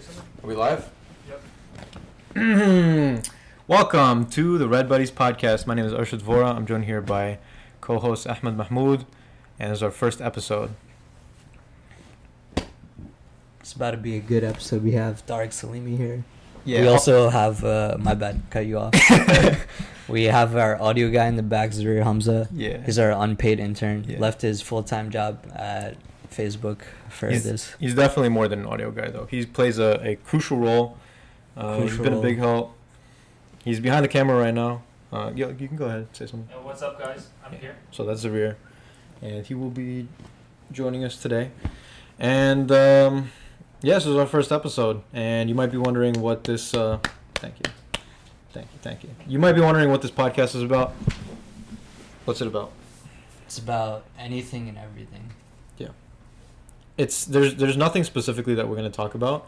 Are we live? Yep. Welcome to the Red Buddies podcast. My name is Arshad Vora. I'm joined here by co-host Ahmed Mahmoud, and it's our first episode. It's about to be a good episode. We have Tariq Salimi here. Yeah. We also have uh, my bad, cut you off. we have our audio guy in the back, Zuri Hamza. yeah. He's our unpaid intern. Yeah. Left his full time job at Facebook for He's- this. He's definitely more than an audio guy, though. He plays a, a crucial role. Uh, he's Crucial been a big help. He's behind the camera right now. Uh, yeah, you can go ahead and say something. Uh, what's up, guys? I'm Yeah. here. So that's Zavir, and he will be joining us today. And um, yes, this is our first episode, and you might be wondering what this. Uh, thank you, thank you, thank you. You might be wondering what this podcast is about. What's it about? It's about anything and everything. It's there's there's nothing specifically that we're going to talk about.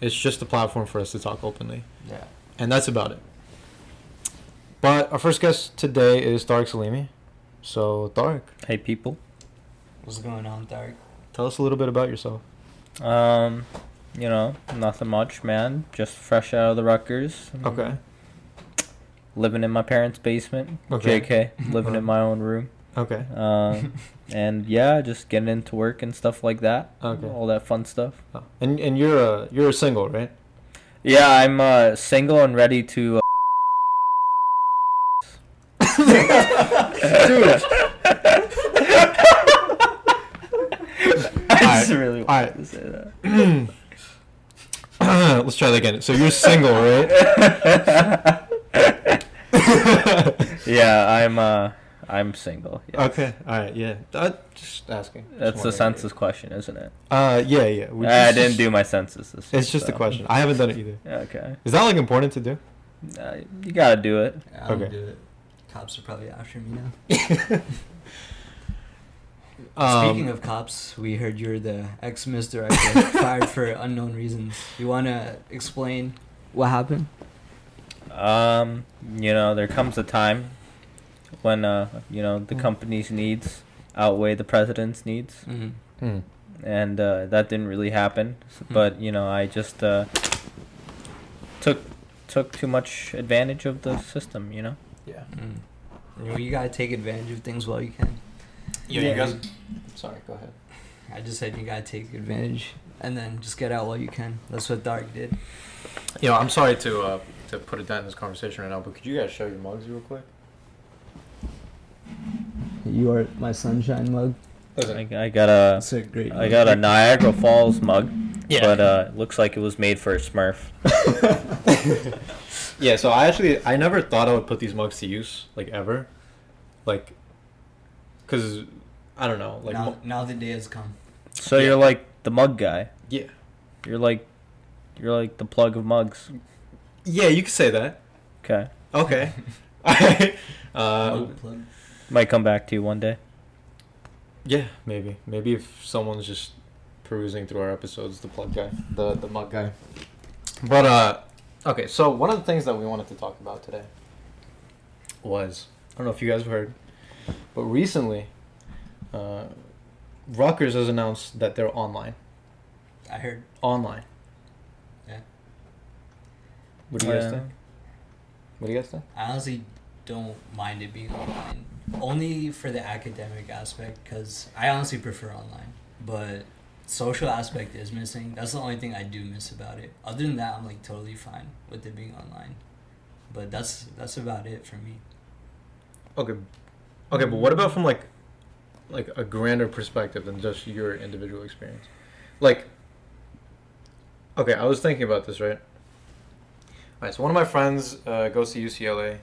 It's just a platform for us to talk openly, Yeah. and that's about it. But our first guest today is Tariq Salimi. So Tariq, Hey people. What's going on, Tariq? tell us a little bit about yourself. Um, you know, nothing much, man. Just fresh out of the Rutgers. Okay. Living in my parents' basement. Okay. JK. Living in my own room. Okay. Um, and yeah, just getting into work and stuff like that. Okay. All that fun stuff. Oh. And and you're a you're a single, right? Yeah, I'm uh, single and ready to. Uh, Dude. I just Alright, really wanted alright. to say that. Let's try that again. So you're single, right? yeah, I'm. Uh, I'm single. yes. okay. All right. Yeah. Uh, just asking. Just That's the wondering. census question, isn't it? Uh, yeah, yeah. We I didn't do my census this year. It's just a question. I haven't done it either. Okay. Is that like important to do? Uh, you gotta do it. I don't Okay. do it. Cops are probably after me now. Um, Speaking of cops, we heard you're the ex Miss Director, fired for unknown reasons. You want to explain what happened? Um, you know, there comes a time when uh, you know, the company's needs outweigh the president's needs, Mm-hmm. hmm. and uh, that didn't really happen. S- Hmm. But you know, I just uh, took took too much advantage of the system. You know. Yeah. Mm. You, know, you gotta take advantage of things while you can. Yeah. Yeah. You guys. Sorry. Go ahead. I just said you gotta take advantage and then just get out while you can. That's what Dark did. You know, I'm sorry to uh, to put a dent in this conversation right now, but could you guys show your mugs real quick? You are my sunshine mug. I, I got a That's a great. I got a Niagara Falls mug, Yeah. but uh, it looks like it was made for a Smurf. yeah. So I actually I never thought I would put these mugs to use like ever, like, cause I don't know like now, now the day has come. So Yeah. you're like the mug guy. yeah You're like, you're like the plug of mugs. yeah you could say that. Okay, Okay. Uh, Mug plug. Might come back to you one day. yeah, maybe. Maybe if someone's just perusing through our episodes, the plug guy, the the mug guy. But uh, okay. So one of the things that we wanted to talk about today was I don't know if you guys have heard, but recently, uh, Rutgers has announced that they're online. I heard. Online. Yeah. What do you guys Yeah. think? What do you guys think? I honestly don't mind it being online, only for the academic aspect, because I honestly prefer online. But social aspect is missing. That's the only thing I do miss about it. Other than that, I'm like totally fine with it being online. But that's that's about it for me. Okay. Okay, but what about from like like a grander perspective than just your individual experience? Like Okay, I was thinking about this, right? Alright, so one of my friends uh, goes to UCLA.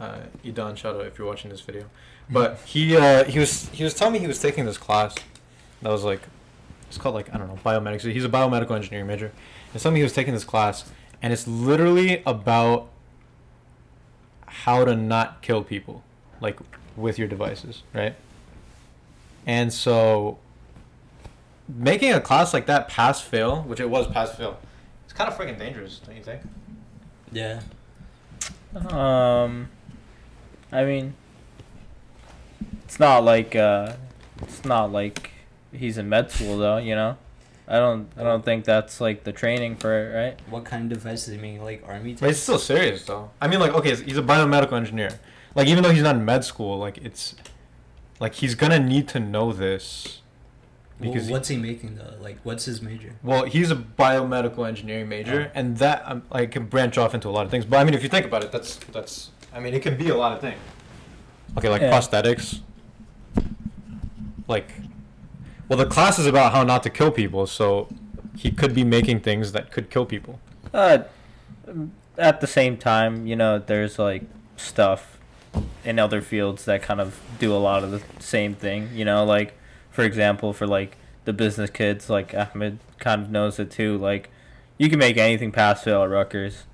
Uh, Idan, shout out if you're watching this video. But he uh, he was he was telling me he was taking this class that was like it's called like I don't know biomedics. He's a biomedical engineering major. And some he was taking this class, and it's literally about how to not kill people, like with your devices, right? And so, making a class like that pass fail, which it was pass fail, it's kind of freaking dangerous, don't you think? Yeah. Um, I mean, it's not like uh, it's not like he's in med school though, you know. I don't. I don't think that's like the training for it, right? What kind of devices? I mean, like army. But it's still serious though. I mean, like, okay, he's a biomedical engineer. Like, even though he's not in med school, like, it's like he's gonna need to know this because he- what's he making though? Like, what's his major? Well, he's a biomedical engineering major, Oh. and that um, like can branch off into a lot of things. But I mean, if you think about it, that's that's. I mean, it can be a lot of things. Okay, like Yeah. prosthetics. Like, well, the class is about how not to kill people, so he could be making things that could kill people. Uh, at the same time, you know, there's like stuff in other fields that kind of do a lot of the same thing. You know, like for example, for like the business kids, like Ahmed kind of knows it too. Like you can make anything pass fail at Rutgers,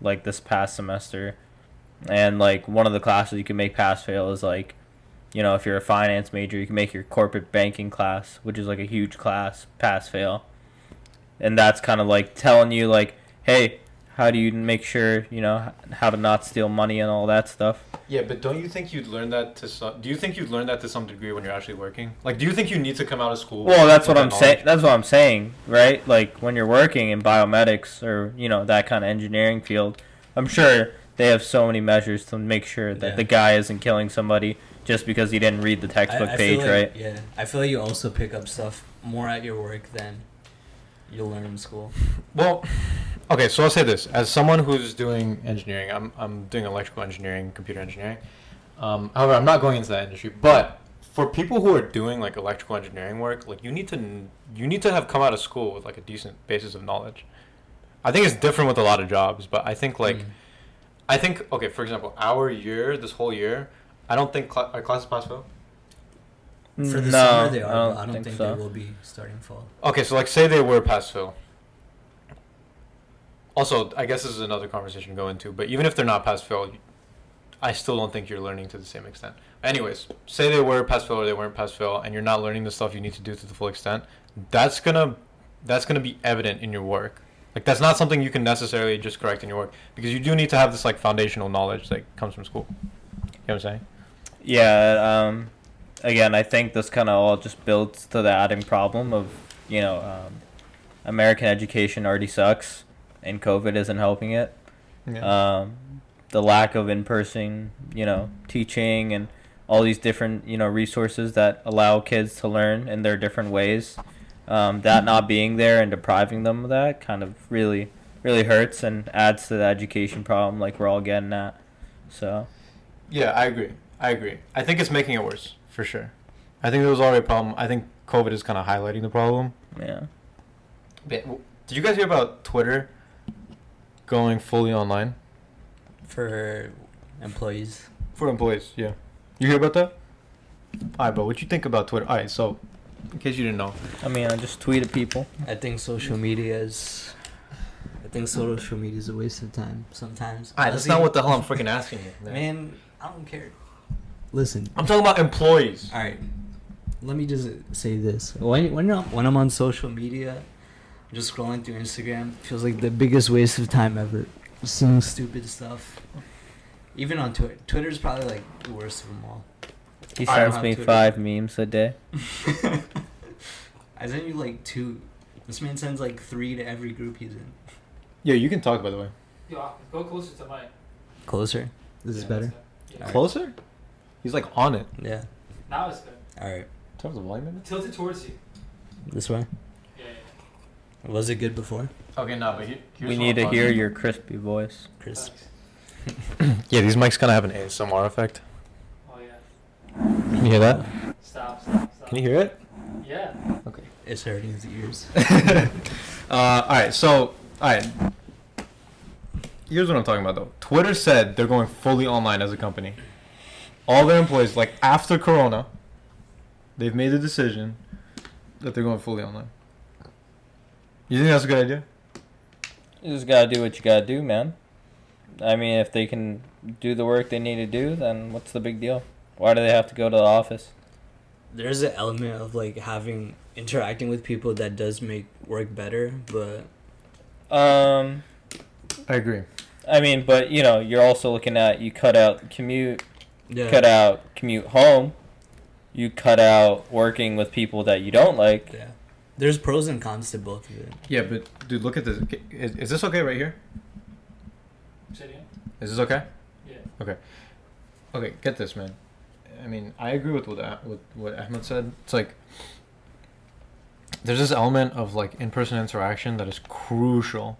like this past semester, and like one of the classes you can make pass fail is like, you know, if you're a finance major, you can make your corporate banking class, which is like a huge class, pass fail, and that's kind of like telling you like, hey, how do you make sure you know how to not steal money and all that stuff? Yeah, but don't you think you'd learn that to some? Do you think you'd learn that to some degree when you're actually working? Like, do you think you need to come out of school? Well, that's what I'm saying. That's what I'm saying, right? Like when you're working in biomedics or you know that kind of engineering field, I'm sure they have so many measures to make sure that Yeah. the guy isn't killing somebody just because he didn't read the textbook I, I page, like, right? Yeah, I feel like you also pick up stuff more at your work than you'll learn in school. Well, okay, so I'll say this: as someone who's doing engineering, I'm I'm doing electrical engineering, computer engineering. Um, however, I'm not going into that industry. But for people who are doing like electrical engineering work, like you need to you need to have come out of school with like a decent basis of knowledge. I think it's different with a lot of jobs, but I think like Mm. I think okay, for example, our year, this whole year, I don't think cl- our classes pass fail. For the mm, no, summer they are, I don't, but I don't think, think, so. they will be starting fall. Okay, so like say they were pass fail. Also, I guess this is another conversation to go into, but even if they're not pass fail, I still don't think you're learning to the same extent. Anyways, say they were pass fail or they weren't pass fail, and you're not learning the stuff you need to do to the full extent. That's gonna that's gonna be evident in your work. Like that's not something you can necessarily just correct in your work because you do need to have this like foundational knowledge that comes from school. You know what I'm saying? Yeah. Um, again, I think this kind of all just builds to the adding problem of you know um, American education already sucks, and COVID isn't helping it. um, the lack of in-person, you know, teaching and all these different, you know, resources that allow kids to learn in their different ways. Um, that not being there and depriving them of that kind of really, really hurts and adds to the education problem like we're all getting at. So, Yeah, I agree. I agree. I think it's making it worse for sure. I think there was already a problem. I think COVID is kind of highlighting the problem. yeah. Did you guys hear about Twitter going fully online For employees, for employees? Yeah. You hear about that? All right, but what you think about Twitter? All right, so in case you didn't know, I mean, I just tweet at people. I think social media is. I think social media is a waste of time sometimes. all right, that's Honestly, not what the hell I'm freaking asking you. Man. Man, I don't care. Listen, I'm talking about employees. all right. Let me just say this: when when I'm, when I'm on social media, just scrolling through Instagram feels like the biggest waste of time ever. Seeing stupid stuff. Even on Twitter, Twitter's probably like the worst of them all. He sends me Twitter. five memes a day. I sent you like two. This man sends like three to every group he's in. Yeah, you can talk by the way. Yo, go closer to mine. Closer. This is Yeah, better. that's it. Yeah. Closer? He's like on it. Yeah. Now it's good. All right. Turn the volume in. Tilt it towards you. This way. Yeah. yeah. Was it good before, Okay, no, but he, We need to hear your crispy voice. Chris? Thanks. Yeah, these mics kind of have an ASMR effect. Yeah. Can you hear that? Stop. Stop. Stop. Can you hear it? Yeah. Okay. It's hurting his ears. uh, all right, so all right. Here's what I'm talking about though. Twitter said they're going fully online as a company. All their employees, like after Corona, they've made the decision that they're going fully online. You think that's a good idea? You just gotta do what you gotta do, man. I mean, if they can do the work they need to do, then what's the big deal? Why do they have to go to the office? There's an element of like having interacting with people that does make work better, but Um, I agree. I mean, but you know, you're also looking at you cut out commute, yeah. cut out commute home, you cut out working with people that you don't like. Yeah. There's pros and cons to both of it. Yeah, but dude, look at this. Is, is this okay right here? Say it? Is this okay? Yeah. Okay. Okay, get this, man. I mean, I agree with what with what Ahmed said. It's like there's this element of like in-person interaction that is crucial,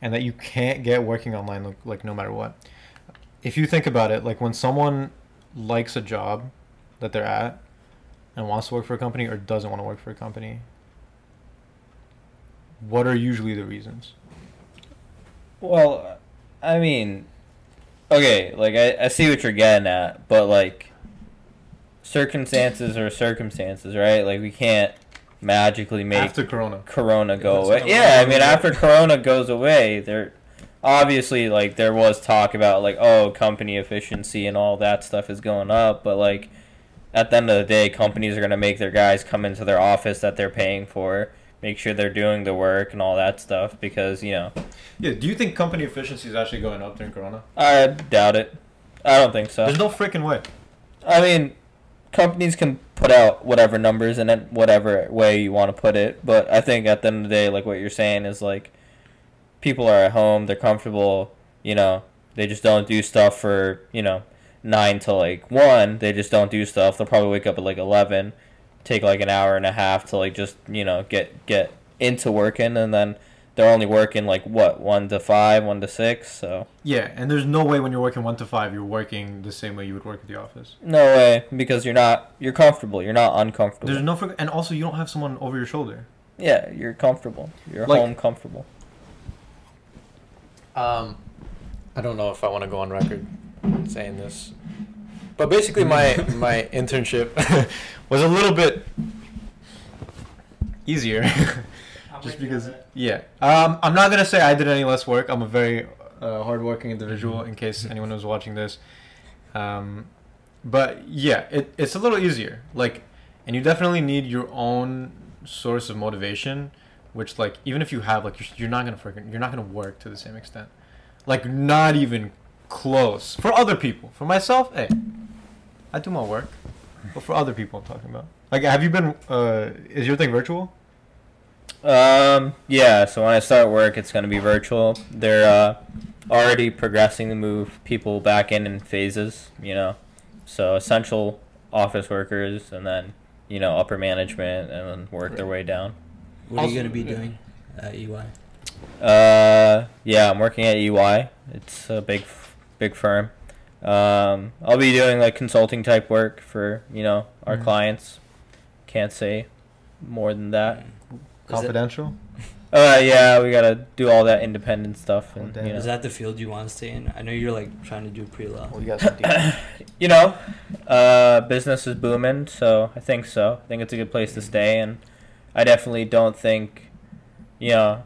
and that you can't get working online like, like no matter what. If you think about it, like when someone likes a job that they're at and wants to work for a company or doesn't want to work for a company, what are usually the reasons? Well, I mean, okay, like I, I see what you're getting at, but like circumstances are circumstances, right? Like we can't magically make After Corona. Corona go That's away. Yeah, I what- mean after Corona goes away, there obviously like there was talk about like oh company efficiency and all that stuff is going up, but like at the end of the day, companies are gonna make their guys come into their office that they're paying for, make sure they're doing the work and all that stuff because you know Yeah, do you think company efficiency is actually going up during Corona? I doubt it. I don't think so. There's no freaking way. I mean, companies can put out whatever numbers in it, whatever way you want to put it. But I think at the end of the day, like what you're saying is like, people are at home, they're comfortable. You know, they just don't do stuff for you know nine to like one. They just don't do stuff. They'll probably wake up at like eleven, take like an hour and a half to like just you know get get into working, and then they're only working like what one to five, one to six. So Yeah, and there's no way when you're working one to five, you're working the same way you would work at the office. no way because you're not you're comfortable. You're not uncomfortable. There's no, and also you don't have someone over your shoulder. Yeah, you're comfortable. You're Like- home comfortable. Um, I don't know if I want to go on record saying this, but basically my my internship was a little bit easier. I'm Just because, yeah. Um, I'm not gonna say I did any less work. I'm a very uh, hardworking individual. In case anyone was watching this, um, but yeah, it, it's a little easier. Like, and you definitely need your own source of motivation. Which, like, even if you have, like, you're, you're not gonna freaking, you're not gonna work to the same extent. Like, not even close. For other people, for myself, hey, I do my work. But for other people, I'm talking about. Like, have you been? Uh, is your thing virtual? Um, yeah. So when I start work, it's gonna be virtual. They're uh, already progressing to move people back in in phases. You know, so essential office workers, and then you know upper management, and then work their way down. What are you gonna be doing at EY? Uh, yeah, I'm working at EY. It's a big, big firm. Um, I'll be doing like consulting type work for you know our Mhm. clients. Can't say more than that. Is it- Confidential. Uh, yeah, we gotta do all that independent stuff, and Oh, you know, Is that the field you want to stay in? I know you're like trying to do pre-law. Well, you got some deep- you know, uh, business is booming, so I think so. I think it's a good place to stay, and I definitely don't think, you know,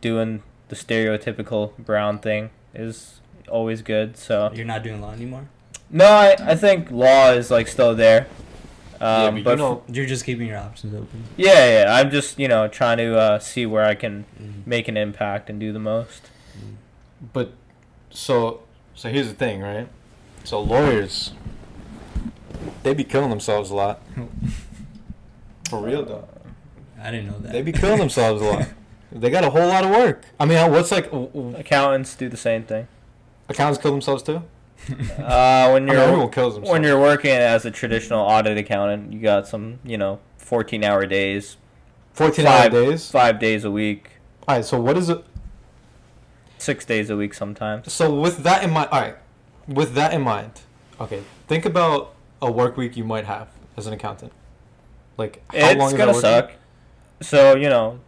doing the stereotypical brown thing is always good. So You're not doing law anymore. no, I, I think law is like still there. Yeah, Um, but you but know- You're just keeping your options open. yeah, yeah, I'm just you know trying to uh, see where I can Mm. make an impact and do the most. Mm. But so so here's the thing, right? So lawyers, they be killing themselves a lot. For real though, I didn't know that. they be killing themselves a lot. They got a whole lot of work. I mean, what's like Accountants do the same thing. accountants kill themselves too? Uh, when I mean, you're everyone kills themselves. when you're working as a traditional audit accountant, you got some, you know, 14 hour days, 14 hour days. five days a week, All right. So what is it? six days a week sometimes. So with that in mind, all right. With that in mind, okay. Think about a work week you might have as an accountant. Like how It's long gonna suck. So you know,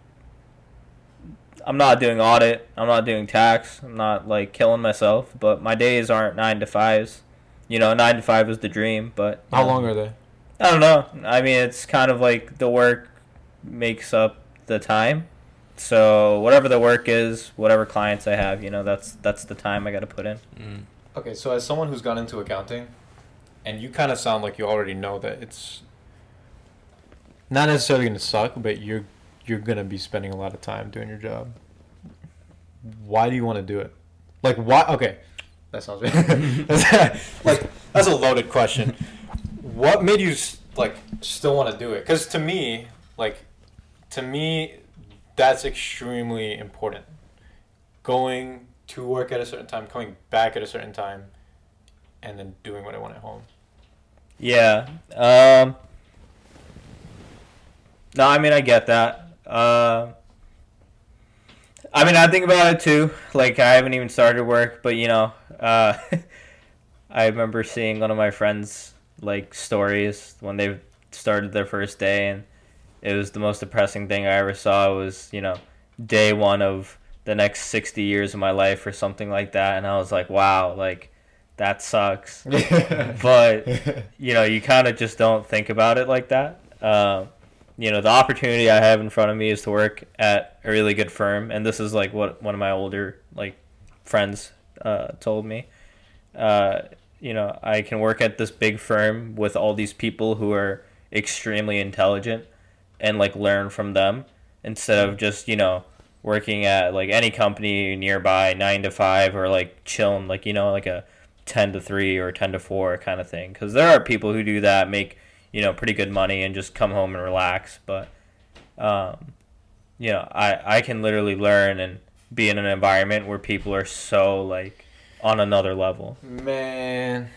I'm not doing audit. I'm not doing tax. I'm not like killing myself. But my days aren't nine to fives. You know, nine to five is the dream. But How know, long are they? I don't know. I mean, it's kind of like the work makes up the time. So whatever the work is, whatever clients I have, you know, that's that's the time I got to put in. Mm. Okay, so as someone who's gone into accounting, and you kind of sound like you already know that it's not necessarily going to suck, but you're you're going to be spending a lot of time doing your job. Why do you want to do it? Like why? Okay, that sounds like that's a loaded question. What made you like still want to do it? Because to me, like to me, that's extremely important. Going to work at a certain time, coming back at a certain time, and then doing what I want at home. Yeah. Um. No, I mean I get that. Uh, I mean I think about it too. Like I haven't even started work, but you know, uh, I remember seeing one of my friends like stories when they started their first day, and it was the most depressing thing I ever saw. It was you know day one of the next sixty years of my life or something like that, and I was like, wow, like that sucks. but you know, you kind of just don't think about it like that. Um, you know, the opportunity I have in front of me is to work at a really good firm, and this is like what one of my older like friends uh, told me. Uh, you know, I can work at this big firm with all these people who are extremely intelligent and like learn from them instead of just you know working at like any company nearby nine to five or like chilling like you know like a 10 to 3 or 10 to 4 kind of thing because there are people who do that make you know pretty good money and just come home and relax but um, you know I, I can literally learn and be in an environment where people are so like on another level Man,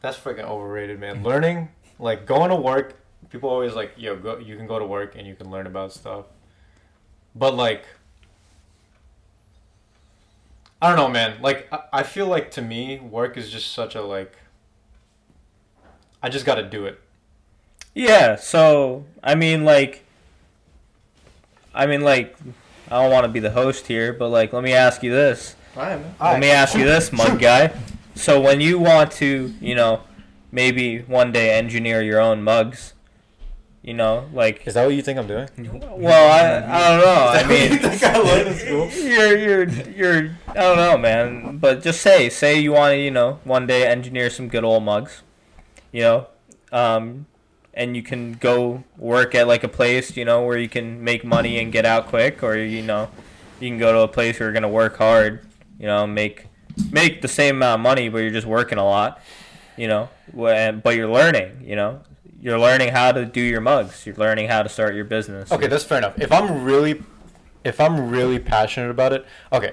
that's freaking overrated, man. Learning, like going to work, people always like, yo, go. You can go to work and you can learn about stuff. But like, I don't know, man. Like, I, I feel like to me, work is just such a like. I just got to do it. Yeah so i mean like i mean like i don't want to be the host here but like let me ask you this Let me ask you this, mug guy. So when you want to, you know, maybe one day engineer your own mugs, you know, like Is that what you think I'm doing? well, I, I don't know. I mean, you think I learned in school? you're you're you're I don't know, man. But just say say you want to, you know, one day engineer some good old mugs, you know, um, and you can go work at like a place, you know, where you can make money and get out quick, or you know, you can go to a place where you're gonna work hard, you know, make make the same amount of money, but you're just working a lot, you know, but you're learning, you know. You're learning how to do your mugs. You're learning how to start your business. Okay, that's fair enough. If I'm really, if I'm really passionate about it, okay.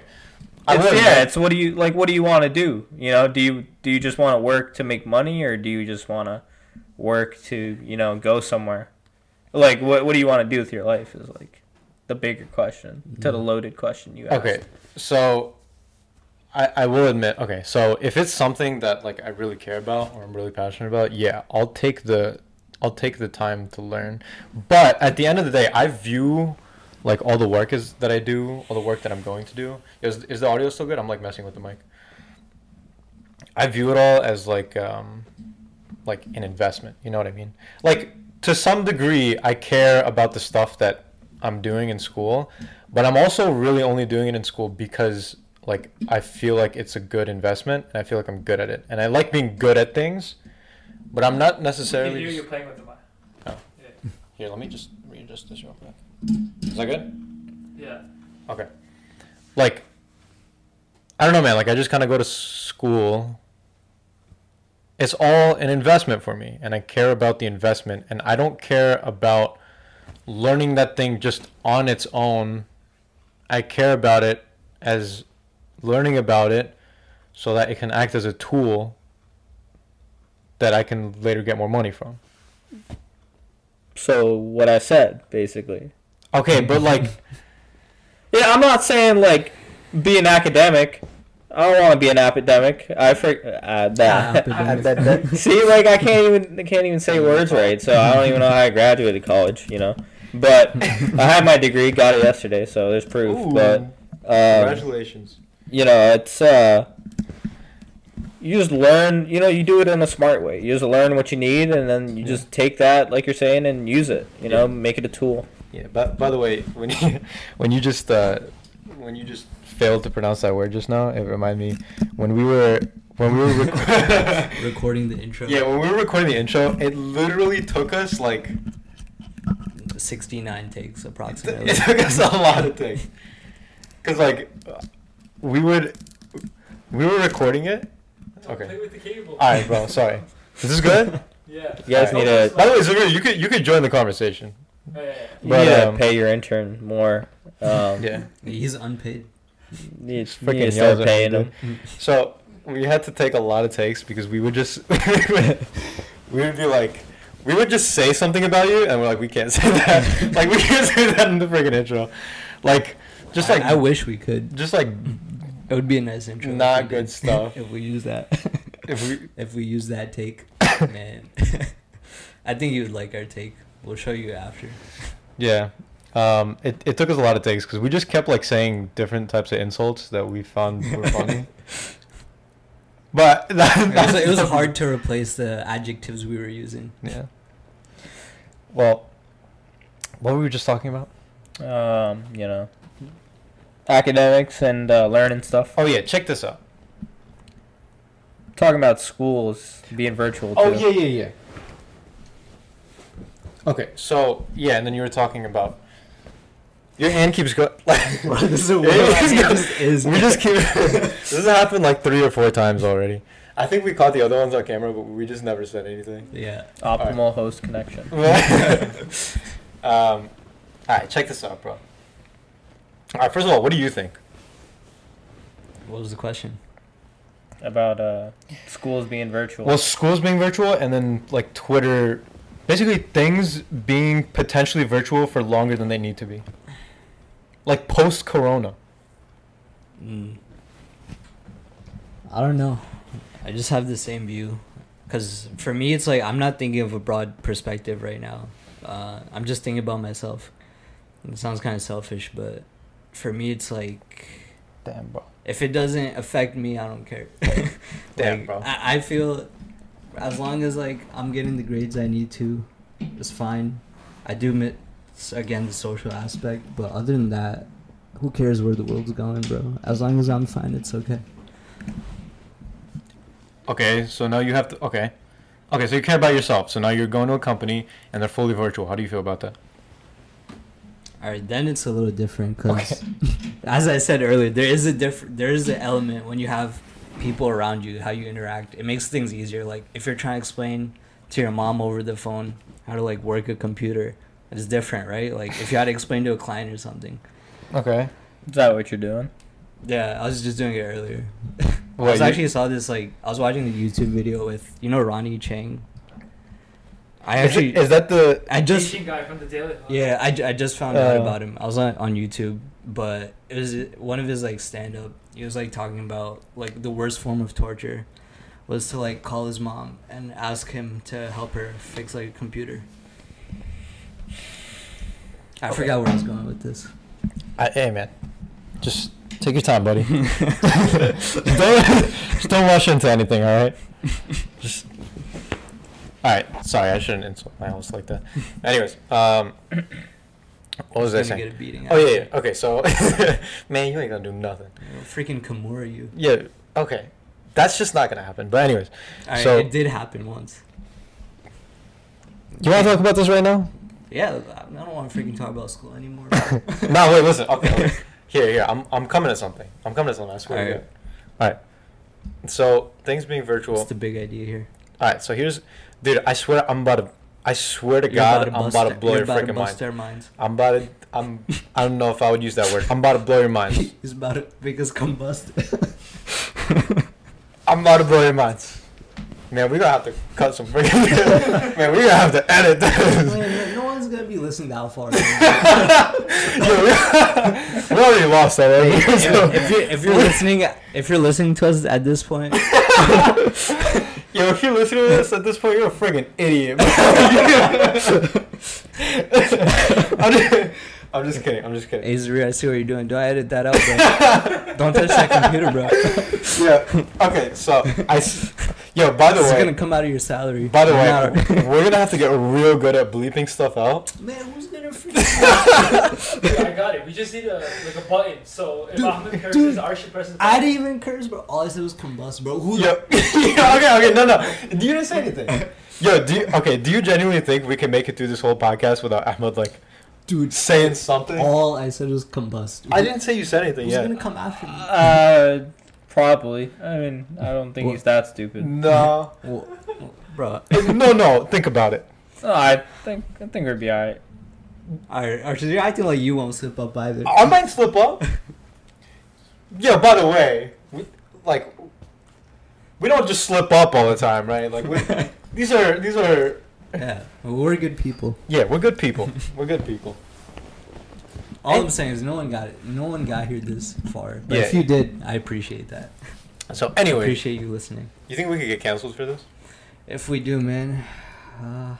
I It's, yeah, it's what do you like? What do you want to do? You know, do you do you just want to work to make money, or do you just want to work to you know go somewhere? Like, what what do you want to do with your life? Is like the bigger question to the loaded question you asked. Okay, so I I will admit. Okay, so if it's something that like I really care about or I'm really passionate about, yeah, I'll take the I'll take the time to learn. But at the end of the day, I view like all the work is that I do, all the work that I'm going to do. Is is the audio still good? I'm like messing with the mic. I view it all as like um like an investment. You know what I mean? Like to some degree, I care about the stuff that I'm doing in school, but I'm also really only doing it in school because like I feel like it's a good investment and I feel like I'm good at it. And I like being good at things, but I'm not necessarily you playing with the mic. Oh. Yeah. Here, let me just readjust this real quick. Is that good? Yeah. Okay. Like, I don't know, man. Like, I just kind of go to school. It's all an investment for me, and I care about the investment, and I don't care about learning that thing just on its own. I care about it as learning about it so that it can act as a tool that I can later get more money from. So what I said basically. Okay, but like, Yeah, I'm not saying like be an academic. I don't want to be an academic. I for uh, that. Academic. See, like I can't even I can't even say words right, so I don't even know how I graduated college. You know, but I had my degree, got it yesterday, so there's proof. Ooh. But um, congratulations. you know, it's uh, you just learn. You know, you do it in a smart way. You just learn what you need, and then you just take that, like you're saying, and use it. You know, Yeah. make it a tool. Yeah, but by the way, when you when you just uh, when you just failed to pronounce that word just now, it reminded me when we were when we were rec- Recording the intro. yeah when we were recording the intro, it literally took us like 69 takes it, approximately. it took us a lot of takes, cause like we would we were recording it. Don't Okay. Play with the cable. All right, bro. Sorry. Is this good? Yeah. You guys Alright. need to- By the way, Zamir, you could you could join the conversation. Yeah, yeah, yeah. You But, need to um, pay your intern more. Um, Yeah. He's unpaid. You need, you Freaking need to start paying dude. So we had to take a lot of takes because we would just we would be like we would just say something about you and we're like we can't say that like we can't say that in the freaking intro like just like I, wish we could. just like It would be a nice intro. Not good did. stuff. if we use that. if we if we use that take, man. I think you would like our take. We'll show you after. yeah um it, it took us a lot of takes because we just kept like saying different types of insults that we found were funny but that, It was, it was hard to replace the adjectives we were using. yeah well what were we just talking about Um, you know, academics and uh, learning stuff. oh yeah check this out Talking about schools being virtual. Too. Oh yeah, yeah, yeah. Okay, so yeah, and then you were talking about your hand keeps going. Like, this is a weird- is, is we just keep. this has happened like three or four times already. I think we caught the other ones on camera, but we just never said anything. yeah. Optimal host connection. um, all right, check this out, bro. All right, first of all, what do you think? What was the question? About uh, schools being virtual. Well, schools being virtual, and then like Twitter, basically things being potentially virtual for longer than they need to be. Like post Corona. Mm. I don't know. I just have the same view. Because for me, it's like I'm not thinking of a broad perspective right now. Uh, I'm just thinking about myself. It sounds kind of selfish, but for me, it's like Damn, bro. if it doesn't affect me, I don't care. Damn, Like, bro. I, I feel as long as like I'm getting the grades I need to, it's fine. I do admit again the social aspect, but other than that, who cares where the world's going, bro? As long as I'm fine, it's okay. Okay, so now you have to. Okay, okay, so you care about yourself. So now you're going to a company and they're fully virtual. How do you feel about that? All right, then it's a little different because, as I said earlier, there is a different there is an element when you have people around you, how you interact. It makes things easier. Like if you're trying to explain to your mom over the phone how to like work a computer, it's different, right? Like if you had to explain to a client or something. Okay. Is that what you're doing? Yeah, I was just doing it earlier. What, I was you- actually saw this like I was watching the YouTube video with you know Ronny Chieng. I Is, actually it, is that the? I just Asian guy from the Daily. Hub. yeah I, I just found out Uh. about him. I was on on YouTube, but it was one of his like stand up. He was like talking about like the worst form of torture was to like call his mom and ask him to help her fix like a computer. I Okay. forgot where I was going with this. I, hey man, just take your time, buddy. just, don't, just don't rush into anything. All right. Just. All right. Sorry, I shouldn't insult my host like that. Anyways, um, what was I saying? Get a beating Oh yeah, yeah. Okay, so man, you ain't gonna do nothing. You know, freaking Kimura, you. Yeah. Okay. That's just not gonna happen. But anyways, Alright, So- it did happen once. you want to talk about this right now? Yeah, I don't want to freaking talk about school anymore. no, wait, listen. Okay, okay. Here, here. I'm, I'm coming to something. I'm coming to something. I swear to. God. All right. So things being virtual. What's the big idea here? All right. So here's, dude. I swear I'm about to. I swear to You're God, I'm about to blow you're your about to freaking mind. their minds. I'm about to. I'm. I don't know if I would use that word. I'm about to blow your mind. He's about to make us combust. I'm about to blow your minds. Man, we're gonna have to cut some freaking. man, we're gonna have to edit this. Man, no gonna be listening that far. Yo, we, we already lost already. if, so- if you're if you're listening if you're listening to us at this point, Yo, if you're listening to this at this point, you're a friggin' idiot. I'm, just, I'm just kidding. I'm just kidding. Azri, I see what you're doing. Don't edit that out, bro. Don't touch that computer, bro. Yeah. Okay. So I. s- Yo, by the way. This is gonna come out of your salary. by the way, Not- we're gonna have to get real good at bleeping stuff out. man, who's gonna freaking? Yeah, I got it. We just need a like a button. So if Dude, Ahmed curses, dude, Arsh should press his I didn't even curse, bro. All I said was combust, bro. Who? Yo. yeah, okay. Okay. No. No. Do you didn't say anything. Yo. Do you, okay. Do you genuinely think we can make it through this whole podcast without Ahmed like dude, saying something? all I said was combust. I didn't say you said anything Who's yet. gonna come after me? Uh, probably. I mean, I don't think Well- he's that stupid. No. Well, bro. no. No. Think about it. No, I think I think we'd be alright. Alright, Archie, you're acting like you won't slip up either. I might slip up. Yeah. By the way, we, like, we don't just slip up all the time, right? Like, we, these are these are. Yeah, we're good people. Yeah, we're good people. We're good people. All And- I'm saying is no one got it. No one got here this far. But Yeah. if you did, I appreciate that. So anyway, Appreciate you listening. you think we could get canceled for this? If we do, man, uh,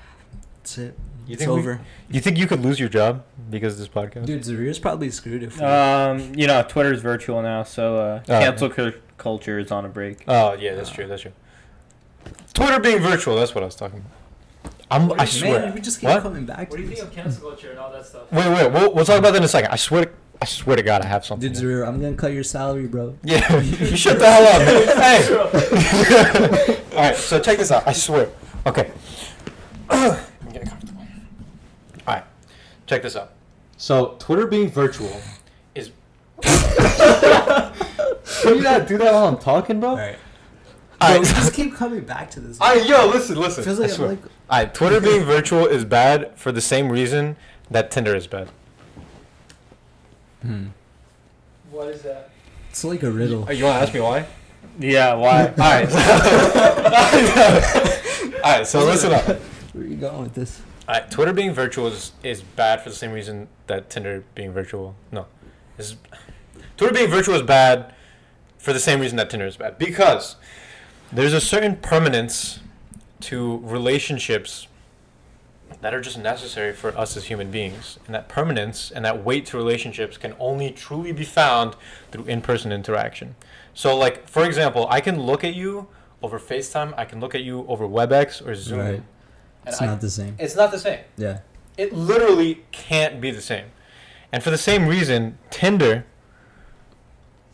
that's it. You it's think we- over. You think you could lose your job because of this podcast? Dude, Zarir's probably screwed if we. Um, you know, Twitter's virtual now, so uh, Oh. cancel cul- culture is on a break. Oh yeah, that's true. That's true. Twitter being virtual. That's what I was talking about. I'm, What I you- swear. Man, we just keep What? coming back What to do you this. think of cancel culture and all that stuff? Wait, wait. We'll, we'll talk about that in a second. I swear. To, I swear to God, I have something. Dude, Zarir, I'm gonna cut your salary, bro. Yeah, you shut the hell up, man. Hey. All right, so check this out. I swear. Okay. I'm getting comfortable. All right, check this out. So Twitter being virtual is. Can you not do that while I'm talking, bro? All right. All Bro, right. just keep coming back to this. I yo, listen, listen. feels I like I'm like All right, Twitter being virtual is bad for the same reason that Tinder is bad. Hmm. What is that? It's like a riddle. You want to ask me why? Yeah, why? All right. All right. So listen up. Where are you going with this? All right, Twitter being virtual is, is bad for the same reason that Tinder being virtual. No, is Twitter being virtual is bad for the same reason that Tinder is bad because there's a certain permanence to relationships that are just necessary for us as human beings, and that permanence and that weight to relationships can only truly be found through in-person interaction. So, like for example, I can look at you over FaceTime, I can look at you over WebEx or Zoom. Right. and It's I- not the same. it's not the same. Yeah. It literally can't be the same. And for the same reason, Tinder,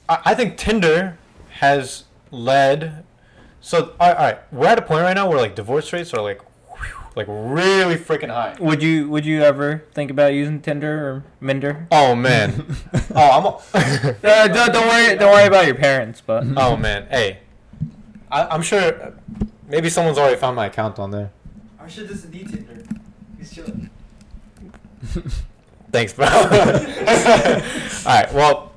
I, I think Tinder has led. So, all right, all right, we're at a point right now where like divorce rates are like, whew, like really freaking high. Would you Would you ever think about using Tinder or Minder? Oh man. oh, I'm. A Uh, don't, don't worry. Don't worry about your parents, but oh man. Hey, I, I'm sure. uh, Maybe someone's already found my account on there. I should just need Tinder. He's chilling. Thanks, bro. All right. Well,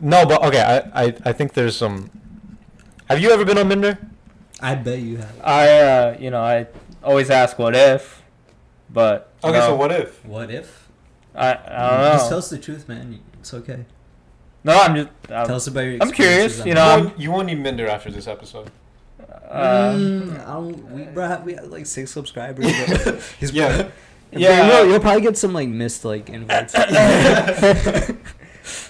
no, but okay. I, I, I think there's some. Have you ever been on Minder? I bet you have. I, uh, you know, I always ask what if, but Okay, no, so what if? What if? I, I don't know. Just tell us the truth, man. It's okay. No, I'm just. tell I'm, us about your. Experience. I'm curious, you know, you, I'm- won't, you won't need Minder after this episode. uh, Mm, I don't. We bro, have- we have like six subscribers. Bro. He's Yeah. Yeah. You'll, you'll probably get some like missed like invites. uh,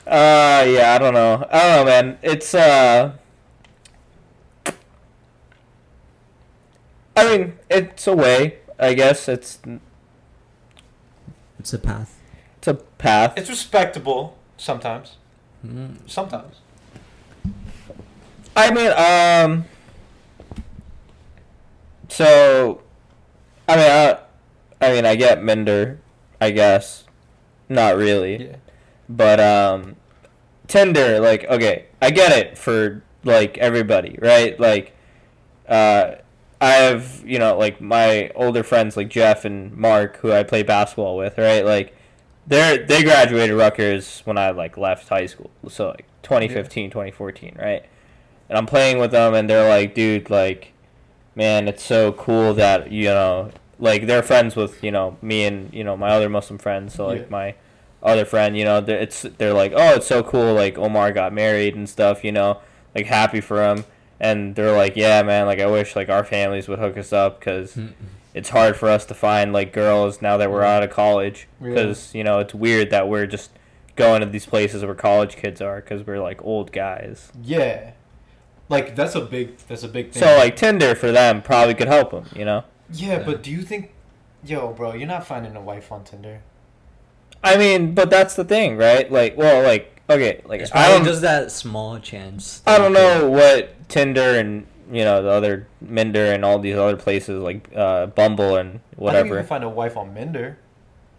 yeah, I don't know. I don't know, man. It's uh. I mean, it's a way. I guess it's it's a path. it's a path. It's respectable sometimes. Mm. Sometimes. I mean, um. So, I mean, I, I mean, I get Minder, I guess, not really, Yeah. but um, Tinder, like, okay, I get it for like everybody, right? Like, uh, I have you know like my older friends like Jeff and Mark who I play basketball with, right? Like, they're they graduated Rutgers when I like left high school, so like 2015, 2014, right? and I'm playing with them, and they're like, dude, like, man, it's so cool that you know, like, they're friends with you know me and you know my other Muslim friends. So like Yeah. my other friend, you know, they're, it's they're like, oh, it's so cool, like Omar got married and stuff, you know, like happy for him. And they're like, yeah, man, like I wish like our families would hook us up because it's hard for us to find like girls now that we're out of college Yeah. because you know it's weird that we're just going to these places where college kids are because we're like old guys. Yeah. Like that's a big that's a big thing. So like Tinder for them probably could help them, you know. Yeah, but do you think Yo, bro, you're not finding a wife on Tinder. I mean, but that's the thing, right? Like, well, like okay, like It's I don't, just that small chance. I don't know what Tinder and you know the other Minder and all these other places like uh, Bumble and whatever. I think you can find a wife on Minder.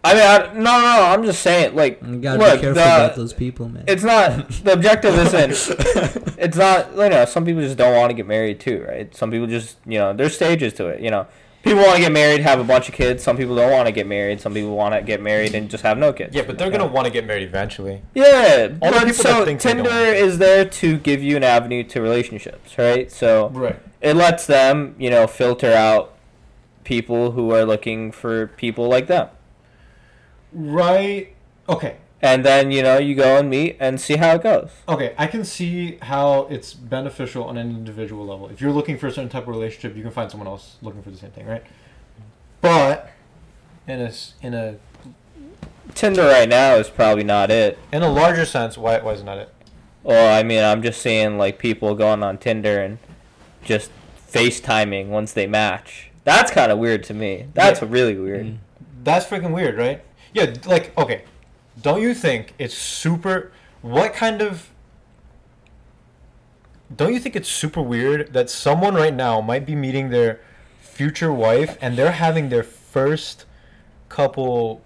I mean, I, no, no, no. I'm just saying, like, You gotta look, be careful the- about those people, man. it's not the objective isn't. It's not. You know, some people just don't want to get married too, right? Some people just, you know, there's stages to it. You know, people want to get married, have a bunch of kids. Some people don't want to get married. Some people want to get married and just have no kids. Yeah, but they're gonna want to get married eventually. Yeah, All the but so think Tinder is there to give you an avenue to relationships, right? So Right. it lets them, you know, filter out people who are looking for people like them. Right. Okay. And then, you know, you go and meet and see how it goes. Okay, I can see how it's beneficial on an individual level. If you're looking for a certain type of relationship, you can find someone else looking for the same thing, right? But in a s- in a Tinder right now is probably not it. In a larger sense, why why isn't that it? Well, I mean, I'm just seeing like people going on Tinder and just FaceTiming once they match. That's kind of weird to me. That's Yeah. really weird. Mm. That's freaking weird, right? Yeah, like okay, don't you think it's super? What kind of? Don't you think it's super weird that someone right now might be meeting their future wife and they're having their first couple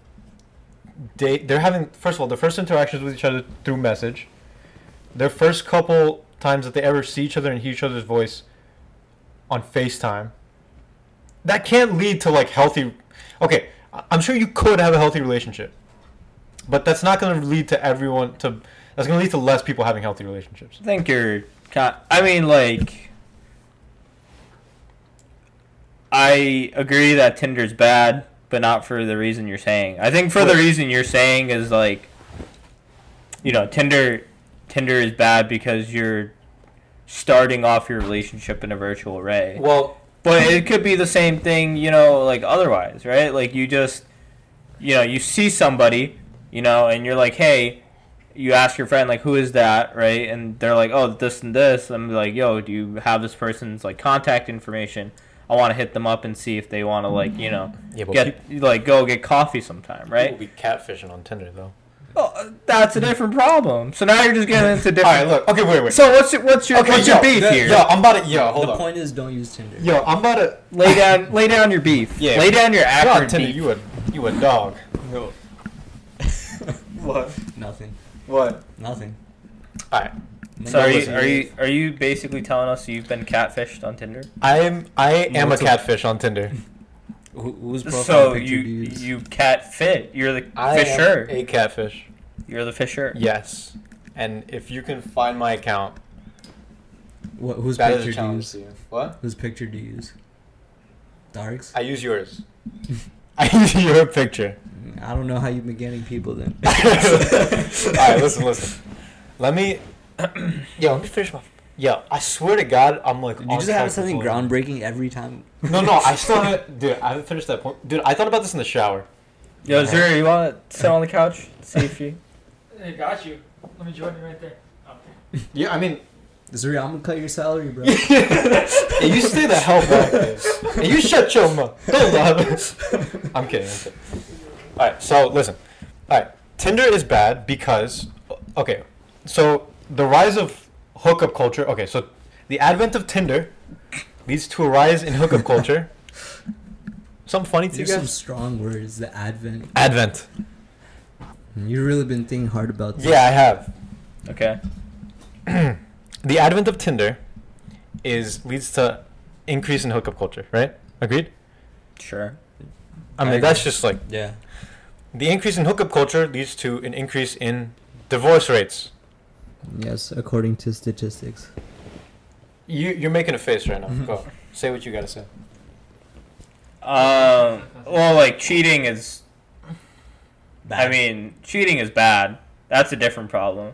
date? They're having first of all their first interactions with each other through message. Their first couple times that they ever see each other and hear each other's voice on FaceTime. That can't lead to like healthy. Okay, I'm sure you could have a healthy relationship, but that's not going to lead to everyone to. That's going to lead to less people having healthy relationships. I think you're. I mean, like. I agree that Tinder's bad, but not for the reason you're saying. I think for the reason you're saying is like. You know, Tinder, Tinder is bad because you're starting off your relationship in a virtual array. Well, But it could be the same thing, you know, like otherwise, right? Like you just, you know, you see somebody, you know, and you're like, hey, you ask your friend like, who is that, right? And they're like, oh, this and this. I'm like, yo, do you have this person's like contact information? I want to hit them up and see if they want to like, you know, yeah, but get like go get coffee sometime, right? people right? be catfishing on Tinder though. Oh, uh, that's a different problem. So now you're just getting into All different. right, look. Okay, wait, wait. So what's your what's your okay, what's yo, your beef the- here? Yo, I'm about to. Yo, hold the on. point is, don't use Tinder. Yo, I'm about to. Lay down lay down your beef. Yeah. Lay down your You're acrid Tinder. beef. You a you a dog. What? Nothing. What? Nothing. All right. So are you are you are you basically telling us you've been catfished on Tinder? I am I am a Multiple- catfish on Tinder. Who, whose profile So picture you do you use? you cat fit. You're the I fisher. am a catfish. You're the fisher. Yes. And if you can find my account, What, whose that is picture a do you use? you. What? Whose picture do you use? Dark's? I use yours. I use your picture. I don't know how you've been getting people then. All right, listen, listen. Let me. Yo, let me finish my. Yo, I swear to God, I'm like. Did you just have something pulling- groundbreaking every time? No, no, I still haven't. Dude, I haven't finished that point. Dude, I thought about this in the shower. Yo, Zuri, you want to sit on the couch? See if you. Hey, got you. Let me join you right there. Okay. Yeah, I mean, Zuri, I'm gonna cut your salary, bro. Hey, you stay the hell back, dude. Hey, you shut your mouth. Don't laugh. I'm kidding. I'm kidding. All right, so listen. All right, Tinder is bad because, okay, so the rise of hookup culture. Okay, so the advent of Tinder leads to a rise in hookup culture. Something funny to you These are some strong words. The advent. Advent. Mm, you've really been thinking hard about this. Yeah, I have. Okay. The advent of Tinder is leads to increase in hookup culture, right? Agreed. Sure. I I mean, agree. that's just like Yeah. The increase in hookup culture leads to an increase in divorce rates. Yes, according to statistics. You you're making a face right now. Go. Say what you gotta say. Um. Well, like cheating is. I mean, cheating is bad. That's a different problem.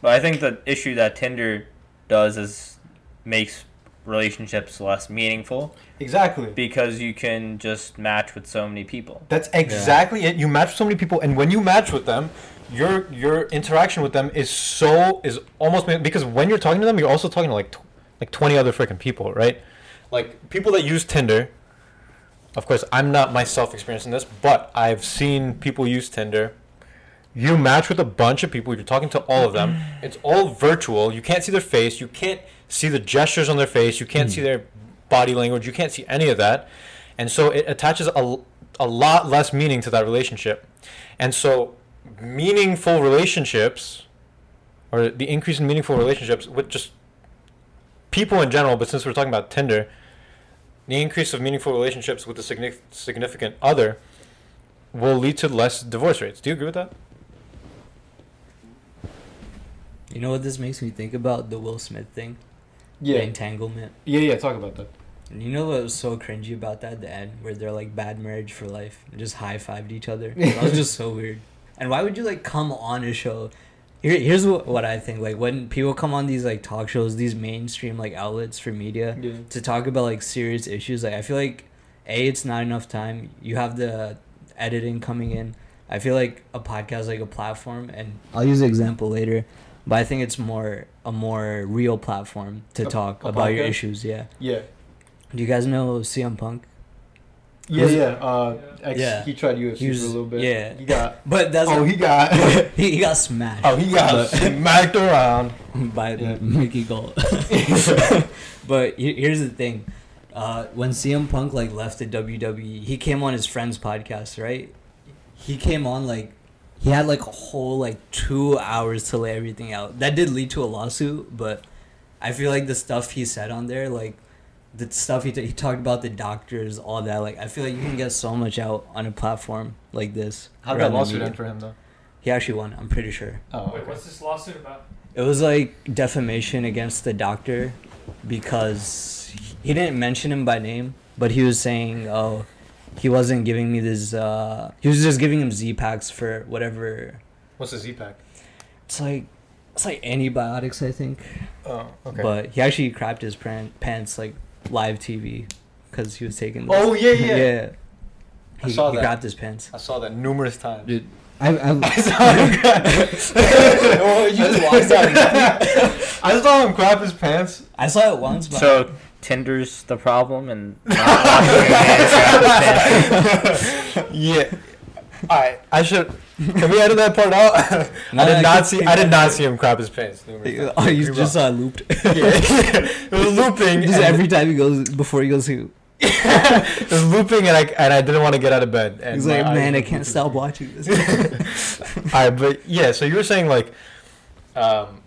But I think the issue that Tinder does is makes relationships less meaningful Exactly. because you can just match with so many people. That's exactly it. You match with so many people, and when you match with them, your your interaction with them is so is almost because when you're talking to them, you're also talking to like tw- like twenty other freaking people, right? Like people that use Tinder. Of course, I'm not myself experiencing this, but I've seen people use Tinder. You match with a bunch of people. You're talking to all of them. It's all virtual. You can't see their face. You can't see the gestures on their face. You can't see hmm. their body language. You can't see any of that. And so it attaches a, a lot less meaning to that relationship. And so meaningful relationships, or the increase in meaningful relationships with just people in general, but since we're talking about Tinder, the increase of meaningful relationships with a significant other will lead to less divorce rates. Do you agree with that? You know what this makes me think about? The Will Smith thing. The entanglement. Yeah, yeah. Talk about that. And you know what was so cringy about that? The end where they're like bad marriage for life and just high fived each other. that was just so weird. And why would you like come on a show? Here, here's what, what I think. Like when people come on these like talk shows, these mainstream like outlets for media Yeah. to talk about like serious issues, like I feel like a it's not enough time. You have the editing coming in. I feel like a podcast like a platform, and I'll use an example later. But I think it's more a more real platform to A- talk a about your issues. Yeah. Yeah. Do you guys know CM Punk? Yeah, yeah. Uh, ex, Yeah. He tried UFC He was- for a little bit. yeah. He got. But that's Oh, he got. he, he got smashed. oh, he got smacked around. by Yeah. Mickey Gall. but here's the thing. Uh, when CM Punk like left the WWE, he came on his friend's podcast, right? He came on like he had like a whole like two hours to lay everything out. That did lead to a lawsuit, but I feel like the stuff he said on there, like the stuff he t- he talked about the doctors, all that. Like I feel like you can get so much out on a platform like this. How did that lawsuit end for him though? He actually won. I'm pretty sure. Oh, Wait, okay. what's this lawsuit about? It was like defamation against the doctor because he didn't mention him by name, but he was saying, "Oh, he wasn't giving me this. Uh, he was just giving him Z packs for whatever. What's a Z pack? It's like it's like antibiotics, I think. Oh, okay. But he actually crapped his pran- pants like live TV because he was taking. This. oh yeah, yeah. yeah. I He, saw he that. grabbed his pants. I saw that numerous times. Dude, I, I, I saw him grab. Oh, you just walked out. I saw him grab his pants. I saw it once, but So Tinder's the problem, and not watching a man grab his pants. yeah. Alright, I should. Can we edit that part out? No, I did not see. I did not see him grab his pants. oh, times. you You're just wrong. saw it looped. yeah, it was looping. Just every time he goes before he goes, he, it was looping, and I and I didn't want to get out of bed. And he's like, "Man, I can't stop watching this." Alright, but yeah. So you were saying like, um,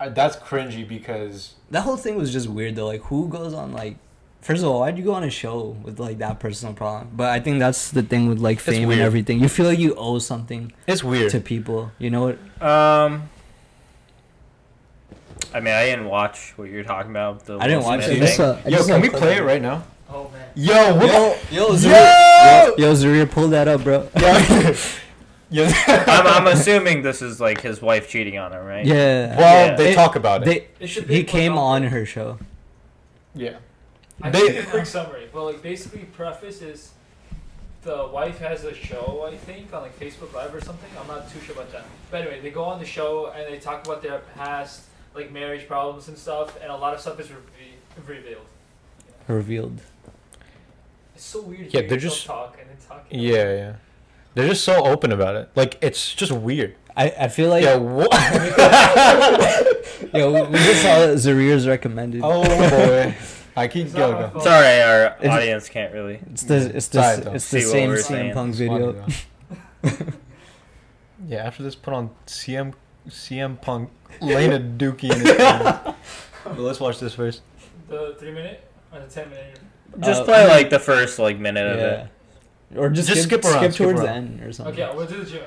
uh, that's cringy because that whole thing was just weird though. Like, who goes on like? First of all, why'd you go on a show with like that personal problem? But I think that's the thing with like fame and everything. You feel like you owe something it's weird. to people. You know what? Um, I mean, I didn't watch what you're talking about. The I didn't watch Smith it. I just thing. Yo, can we play it right now? Oh man. Yo, what? Yo, yo, Yo! Zaria, yo, yo, Zaria, pull that up, bro. Yeah. yeah. I'm, I'm assuming this is like his wife cheating on him, right? Yeah. well, Yeah. they It- talk about it. They, It should be he more came on her show. yeah. I They- think a quick summary. Well, like basically, preface is the wife has a show, I think, on like Facebook Live or something. I'm not too sure about that. But anyway, they go on the show and they talk about their past, like marriage problems and stuff, and a lot of stuff is reve- revealed. Revealed. It's so weird. Yeah, hearing they're yourself just- talk and then talking. Yeah, yeah. They're just so open about it. Like it's just weird. I, I feel like yeah. What? yo, we- we just saw Zaria's recommended. oh boy. I keep It's going. fault. Sorry, our It's- audience can't really. It's the it's the Sorry, though. it's the same CM saying. Punk video. funny, yeah. After this, put on CM CM Punk laying a dookie in his hand. But let's watch this first. The three minute or the ten minute. Just Uh, play like the first like minute of it. Or just, Just skip, skip around, skip skip towards the end or something. Okay, we'll do the gym.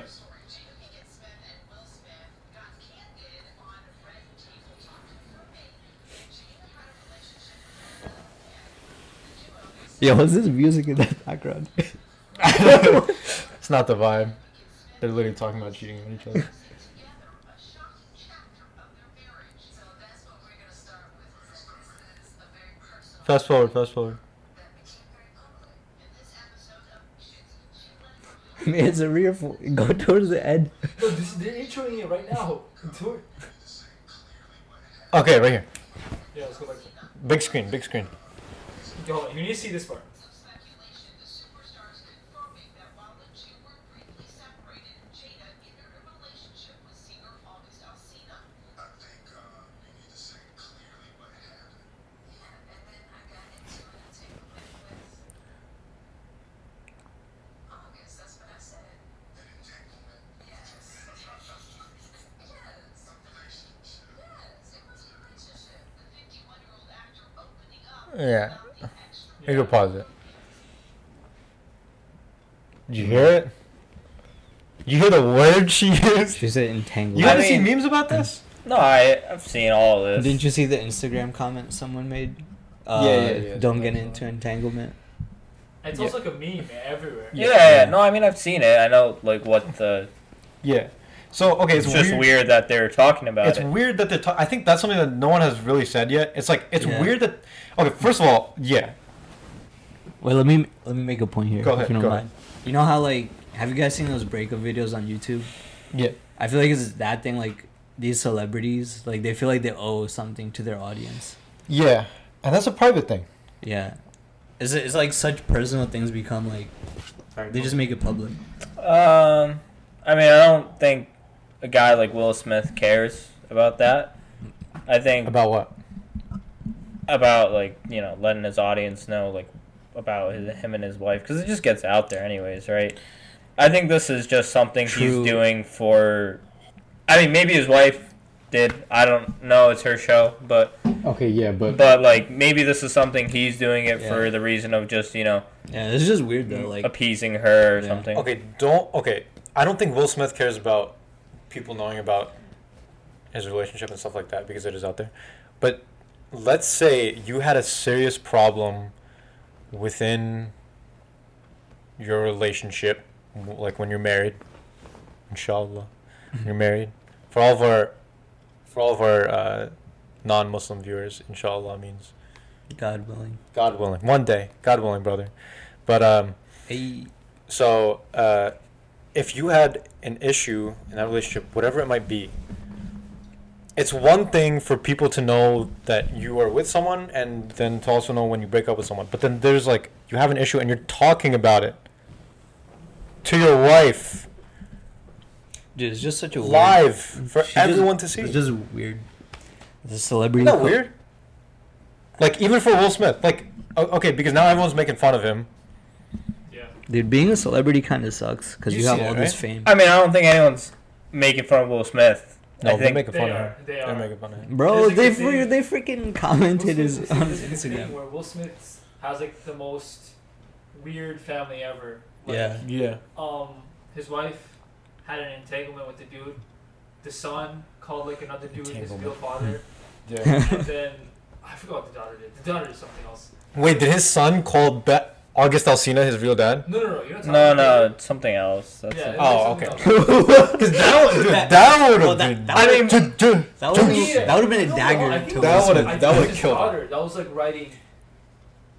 Yo, what's this music in the background? it's not the vibe. They're literally talking about cheating on each other. Fast forward, fast forward. Man, it's a rear. fo- Go towards the end. No, this, they're introing it right now. Do. Okay, right here. Yeah, let's go back. To Big screen, big screen. Yo, you need to see this part. Yeah. You can pause it. Did you hear it? Did You hear the word she used? She said entangled. You I haven't seen memes about this? No, I I've seen all of this. Didn't you see the Instagram comment someone made? Uh, Yeah, yeah, yeah. Don't get into entanglement. It's Yeah. also like a meme everywhere. Yeah, yeah, no, I mean I've seen it. I know like what the. Yeah. So okay, It's, it's, just weird. weird. that they're talking about It's it. It's weird that they're. Ta- I think that's something that no one has really said yet. It's like it's Yeah. weird that. Okay, first of all, yeah. Wait, let me let me make a point here. Go if ahead, you don't go mind. You know how like have you guys seen those breakup videos on YouTube? Yeah. I feel like it's that thing like these celebrities like they feel like they owe something to their audience. Yeah, and that's a private thing. Yeah. Is it it's like such personal things become like they just make it public. Um, I mean, I don't think a guy like Will Smith cares about that. I think About what? about like you know letting his audience know like about his, him and his wife because it just gets out there anyways, right? I think this is just something True. he's doing for. I mean, maybe his wife did. I don't know. It's her show, but Okay, yeah, but but like maybe this is something he's doing it for the reason of just you know Yeah, it's just weird though. Like appeasing her or Yeah. something. okay, don't. Okay, I don't think Will Smith cares about people knowing about his relationship and stuff like that because it is out there. But let's say you had a serious problem within your relationship, like when you're married. Inshallah, you're married. For all of our, for all of our uh, non-Muslim viewers, inshallah means God willing. God willing. One day, God willing, brother. But um, Hey, so uh, if you had an issue in that relationship, whatever it might be, it's one thing for people to know that you are with someone, and then to also know when you break up with someone. But then there's like you have an issue and you're talking about it to your wife dude, it's just such a weird- live for She just- everyone to see. It's just weird. The celebrity. Isn't that co- weird? Like even for Will Smith, like okay, because now everyone's making fun of him. Yeah. Dude, being a celebrity kind of sucks because You you, have see all that, this right? fame. I mean, I don't think anyone's making fun of Will Smith. No, I they're think making They fun of are. him. They They're are. making fun of him. Bro, they good fr- they freaking Will commented his on his a thing Instagram. Where Will Smith has like the most weird family ever. Like, Yeah. Yeah. Um, his wife had an entanglement with the dude. The son called like another dude his real father, Yeah. and then I forgot what the daughter did. The daughter did something else. Wait, did his son call Be- August Alsina his real dad? No, no, no. You're not talking No, about no, it's something else. That's Yeah, it. Oh, okay. Because that would, dude, That- that would have well, been. that I mean, dude, dude, That would dude, Yeah. that would have been a No, dagger I think to That would've- I think that would've his killed daughter That was like writing.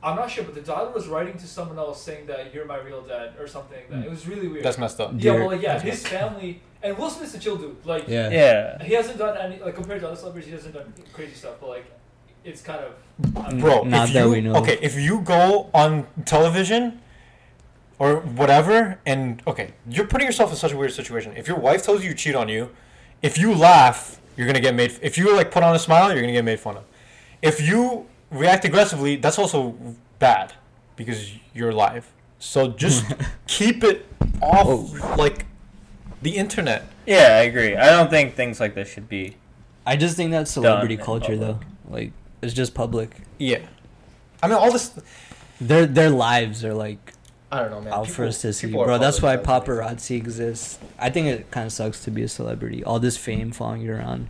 I'm not sure, but the daughter was writing to someone else saying that you're my real dad or something. Like that. Hmm. It was really weird. that's messed up. yeah, well, like, yeah, That's his family and Will Smith's a chill dude. Like, Yeah. Yeah. he hasn't done any like compared to other celebrities, he hasn't done crazy stuff. But like, it's kind of Bro, Not that you, we know. Okay, if you go on television or whatever, and okay, you're putting yourself in such a weird situation. If your wife tells you to cheat on you, if you laugh, you're gonna get made. If you like put on a smile, you're gonna get made fun of. If you react aggressively, that's also bad because you're live. So just keep it off, Oh. like the internet. Yeah, I agree. I don't think things like this should be. I just think that's celebrity culture though. Like it's just public. Yeah, I mean all this. Their their lives are like I don't know, man. out for People- us to see, bro. That's why public, that's paparazzi exists. I think it kind of sucks to be a celebrity. All this fame following you around,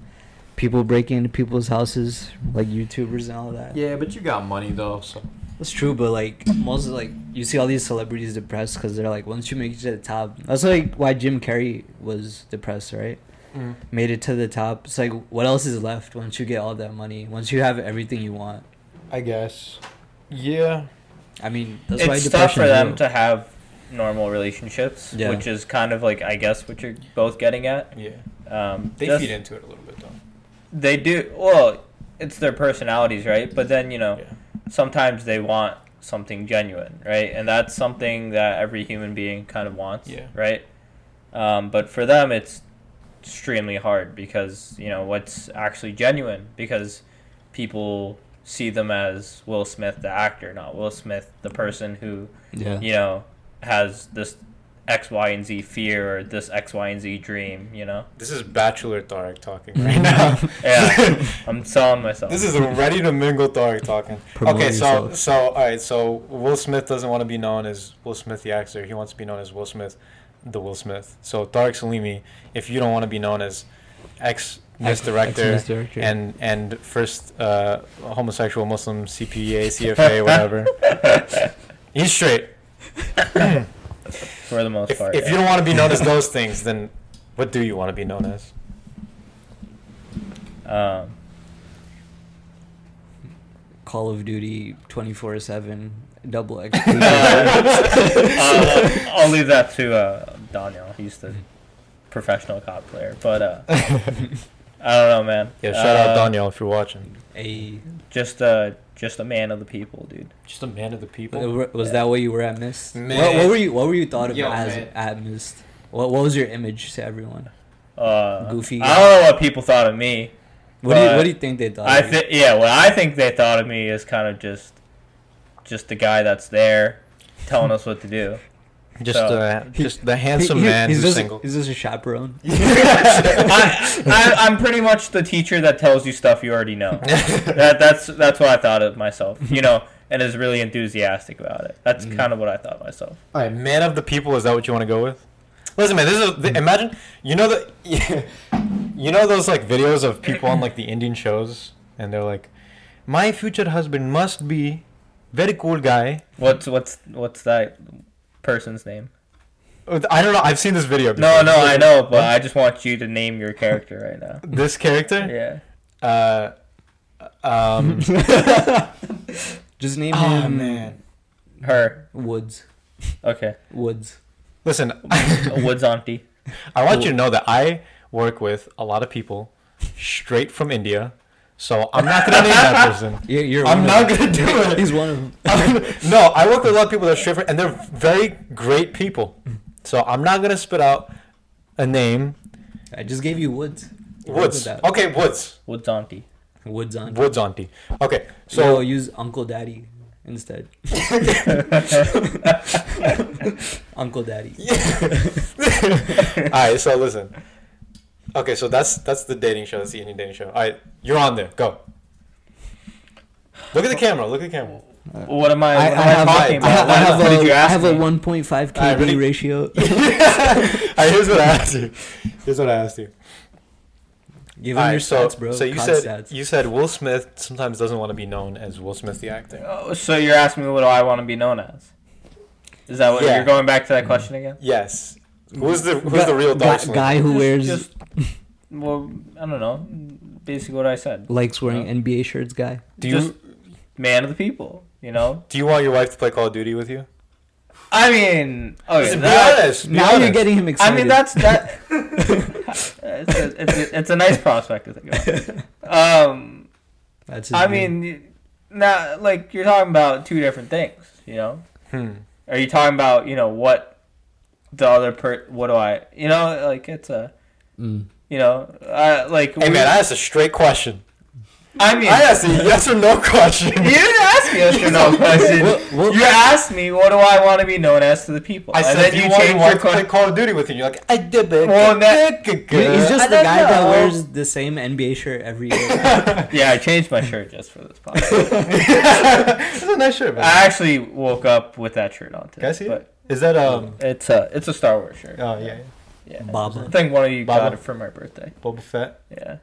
people breaking into people's houses, like YouTubers and all that. Yeah, but you got money though, so. That's true, but like most of, like you see all these celebrities depressed because they're like once you make it to the top. That's like why Jim Carrey was depressed, right? Mm. Made it to the top. It's like what else is left once you get all that money? Once you have everything you want. I guess. Yeah. I mean, that's why it's tough for is them real. to have normal relationships, Yeah. which is kind of like I guess what you're both getting at. Yeah. Um, They just- feed into it a little bit though. They do well. It's their personalities, right? But then you know, Yeah. sometimes they want something genuine, right? And that's something that every human being kind of wants, Yeah. right? Um, but for them, it's extremely hard because you know what's actually genuine because people see them as Will Smith the actor, not Will Smith the person who Yeah. you know has this X, Y, and Z fear or this X, Y, and Z dream. You know. This is Bachelor Tarek talking right now. Yeah, I'm selling myself. This is a ready to mingle Tarek talking. Promote okay, so yourself. so all right, so Will Smith doesn't want to be known as Will Smith the actor. He wants to be known as Will Smith, the Will Smith. So Tarek Salimi, if you don't want to be known as ex Miss Director and and first uh, homosexual Muslim CPA CFA whatever, he's straight. for the most If, part. if yeah. you don't want to be known as those things, then what do you want to be known as? Um, Call of Duty 24 7, double X. uh, I'll leave that to uh, Daniel. He's the professional cop player. But uh, I don't know, man. Yeah, shout out Uh, Daniel if you're watching. a, Just uh, just a man of the people, dude. Just a man of the people. was that what you were at Mist? What, what were you What were you thought of Yo, as man. at Mist? What What was your image to everyone? Uh, Goofy I don't know what people thought of me. What do you What do you think they thought? I think yeah, what I think they thought of me is kind of just, just the guy that's there, telling us what to do. Just So- uh, just the handsome He- he- man he's who's just, single. He's just a chaperone. I, I, I'm pretty much the teacher that tells you stuff you already know. that that's that's what I thought of myself. You know, and is really enthusiastic about it. That's Mm. kind of what I thought myself. All right, man of the people. Is that what you want to go with? Listen, man. This is th- imagine. You know the, you know those like videos of people on like the Indian shows, and they're like, "My future husband must be very cool guy." What's what's what's that person's name? I don't know. I've seen this video. No, before. no, I know, but I just want you to name your character right now. This character. Yeah. Uh, um. Just name oh him man. Her. Woods. Okay. Woods. Listen, A Woods auntie. I want you to know that I work with a lot of people straight from India, so I'm not gonna name that person. You're, you're I'm not gonna do it. He's one of them. no, I work with a lot of people that are straight from, and they're very great people. So I'm not gonna spit out a name. I just gave you Woods. Work Woods. Okay, Woods. Woods auntie. Woods on. Woods auntie. Okay, So so use Uncle Daddy instead. Uncle Daddy. all right. So listen. Okay, so that's that's the dating show. That's the Indian dating show. All right, you're on there. Go. Look at the camera. Look at the camera. What am I? I, What I am I, have, talking a, I, about? I have what did you a, I ask have a 1.5 KD Alright, ready? ratio. All right, here's what I asked you. Here's what I asked you. Give All him right, your so, stats, bro. So you COD said stats. you said Will Smith sometimes doesn't want to be known as Will Smith the actor. Oh, so you're asking me what do I want to be known as? Is that what Yeah. you're going back to that mm-hmm. question again? Yes. Who's the who's Guy- the real guy, Dark Slim? guy who wears just- well, I don't know. Basically, what I said. likes wearing Yeah. NBA shirts guy. Do you Just man of the people. You know. do you want your wife to play Call of Duty with you? I mean, okay. Listen, be that- honest. Be now you're getting him excited. I mean, that's that. it's, a, it's, a, it's a nice prospect to think about. Um, That's I dream. mean, now like you're talking about two different things. You know, Hmm. are you talking about you know what the other per? What do I? You know, like it's a Mm. you know, uh, like Hey we- man, I asked a straight question. I mean, I asked a yes or no question. you didn't ask me yes or no question. Well- well- you asked me what do I want to be known as to the people. I said, then do you, want your changed wife your to play. Call of Duty with you? You're like, I did it. Well, that- He's just I the don't guy that wears the same NBA shirt every year. Yeah, I changed my shirt just for this podcast. it's a nice shirt, man. I actually woke up with that shirt on today. Can I see it? but Is that um? It's a it's a Star Wars shirt. Oh yeah, Yeah, Baba. I think one of you Baba. got it for my birthday. Boba Fett. Yeah.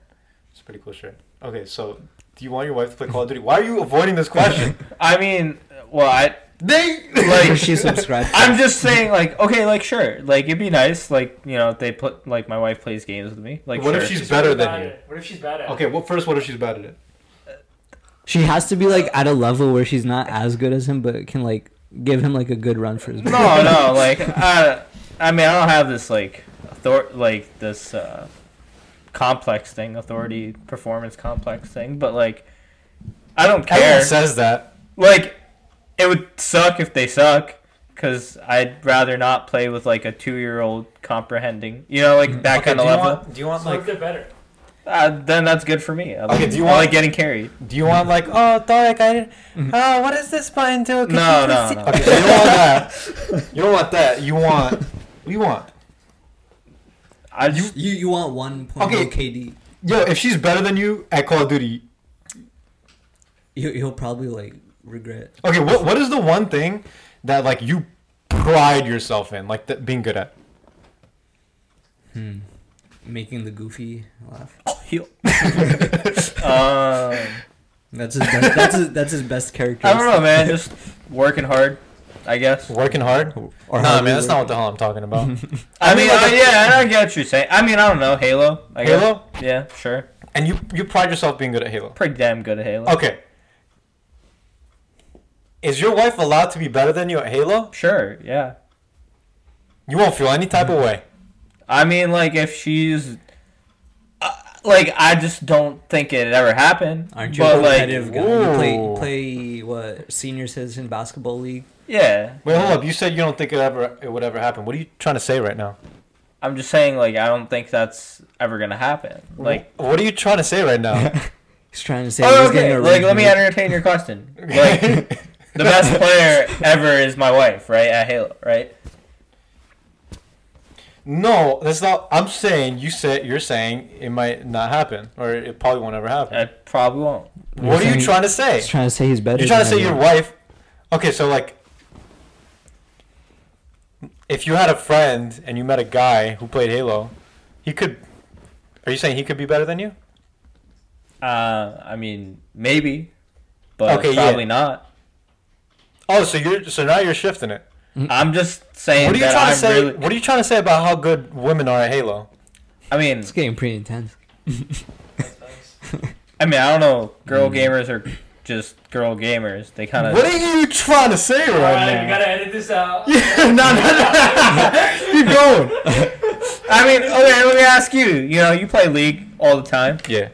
It's a pretty cool shirt. Okay, so do you want your wife to play Call of Duty? Why are you avoiding this question? I mean, well, I they like she subscribed. I'm just saying, like, okay, like, sure, like, it'd be nice, like, you know, if they put, like, my wife plays games with me, like, What if she's She's better than you? it. What if she's bad at it? Okay, well, first, what if she's bad at it? She has to be like at a level where she's not as good as him, but can like give him like a good run for his. Money. No, no, like, I, I mean, I don't have this, like, author, like, this, uh, complex thing, authority performance complex thing, but, like, I don't care. Everyone says that. like it would suck if they suck because i'd rather not play with like a two-year-old comprehending you know like that Okay, kind of level want? Do you want So like? they're better? uh, then that's good for me I like, Okay, do you I want- like getting carried Do you want like? Oh, Tarek, I didn't. Oh, what does this button do? Could No, no, no. Okay, so you don't want that. You don't want that. You want What do you want? I just You you want one point Okay. KD? Yo, if she's better than you at Call of Duty, He'll, he'll probably like regret. okay, what what is the one thing that like you pride yourself in, like th- being good at? Hmm. Making the goofy laugh. heal. um, That's his best. That's his, that's his best character. I don't know, man. Just working hard, I guess. Working hard? Or nah, hardly man, that's not what the hell I'm talking about. I mean, mean, like uh, a- yeah, I get what you're saying. I mean, I don't know, Halo. I guess. Halo? Yeah, sure. and you you pride yourself being good at Halo. Pretty damn good at Halo. Okay. Is your wife allowed to be better than you at Halo? Sure, yeah. You won't feel any type of way. I mean, like if she's, like, I just don't think it ever happened. Aren't you a but like, competitive guy? You play Ooh. play what senior citizen basketball league? yeah. Wait, hold up. You said you don't think it ever it would ever happen. What are you trying to say right now? I'm just saying, like, I don't think that's ever gonna happen. Like, what are you trying to say right now? He's trying to say. oh, he's okay. a Like, let me entertain your question. Like, the best player ever is my wife, right? At Halo, right? No, that's not. I'm saying you said you're saying it might not happen, or it probably won't ever happen. I probably won't. what are you trying to say? He's trying to say he's better. You're trying to than say your everyone. wife. Okay, so like, if you had a friend and you met a guy who played Halo, he could. Are you saying he could be better than you? Uh, I mean, maybe, but Okay, yeah. probably not. Oh, so you're so now you're shifting it. I'm just saying What are you that trying I'm to say? really. What are you trying to say about how good women are at Halo? I mean, It's getting pretty intense. I mean, I don't know. Girl Mm. gamers are just girl gamers. They kind of. What are you trying to say right Alright, now? we gotta edit this out. no, no, no. Keep going. I mean, okay. Let me ask you. You know, you play League all the time. Yeah.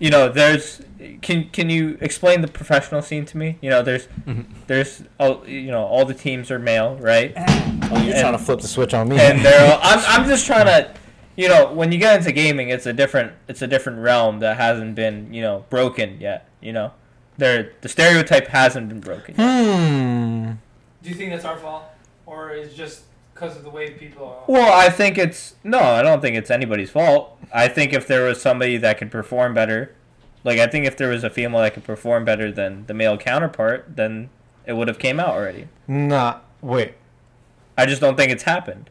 You know, there's. Can Can you explain the professional scene to me? You know, there's Mhm. there's all you know all the teams are male, right? Oh, you're And- trying to flip the switch on me. and they're all, I'm, I'm just trying to you know when you get into gaming it's a different it's a different realm that hasn't been you know broken yet you know there the stereotype hasn't been broken yet. hmm. Do you think that's our fault, or is just because of the way people are? well i think it's no i don't think it's anybody's fault i think if there was somebody that could perform better like i think if there was a female that could perform better than the male counterpart then it would have came out already Nah. Wait. i just don't think it's happened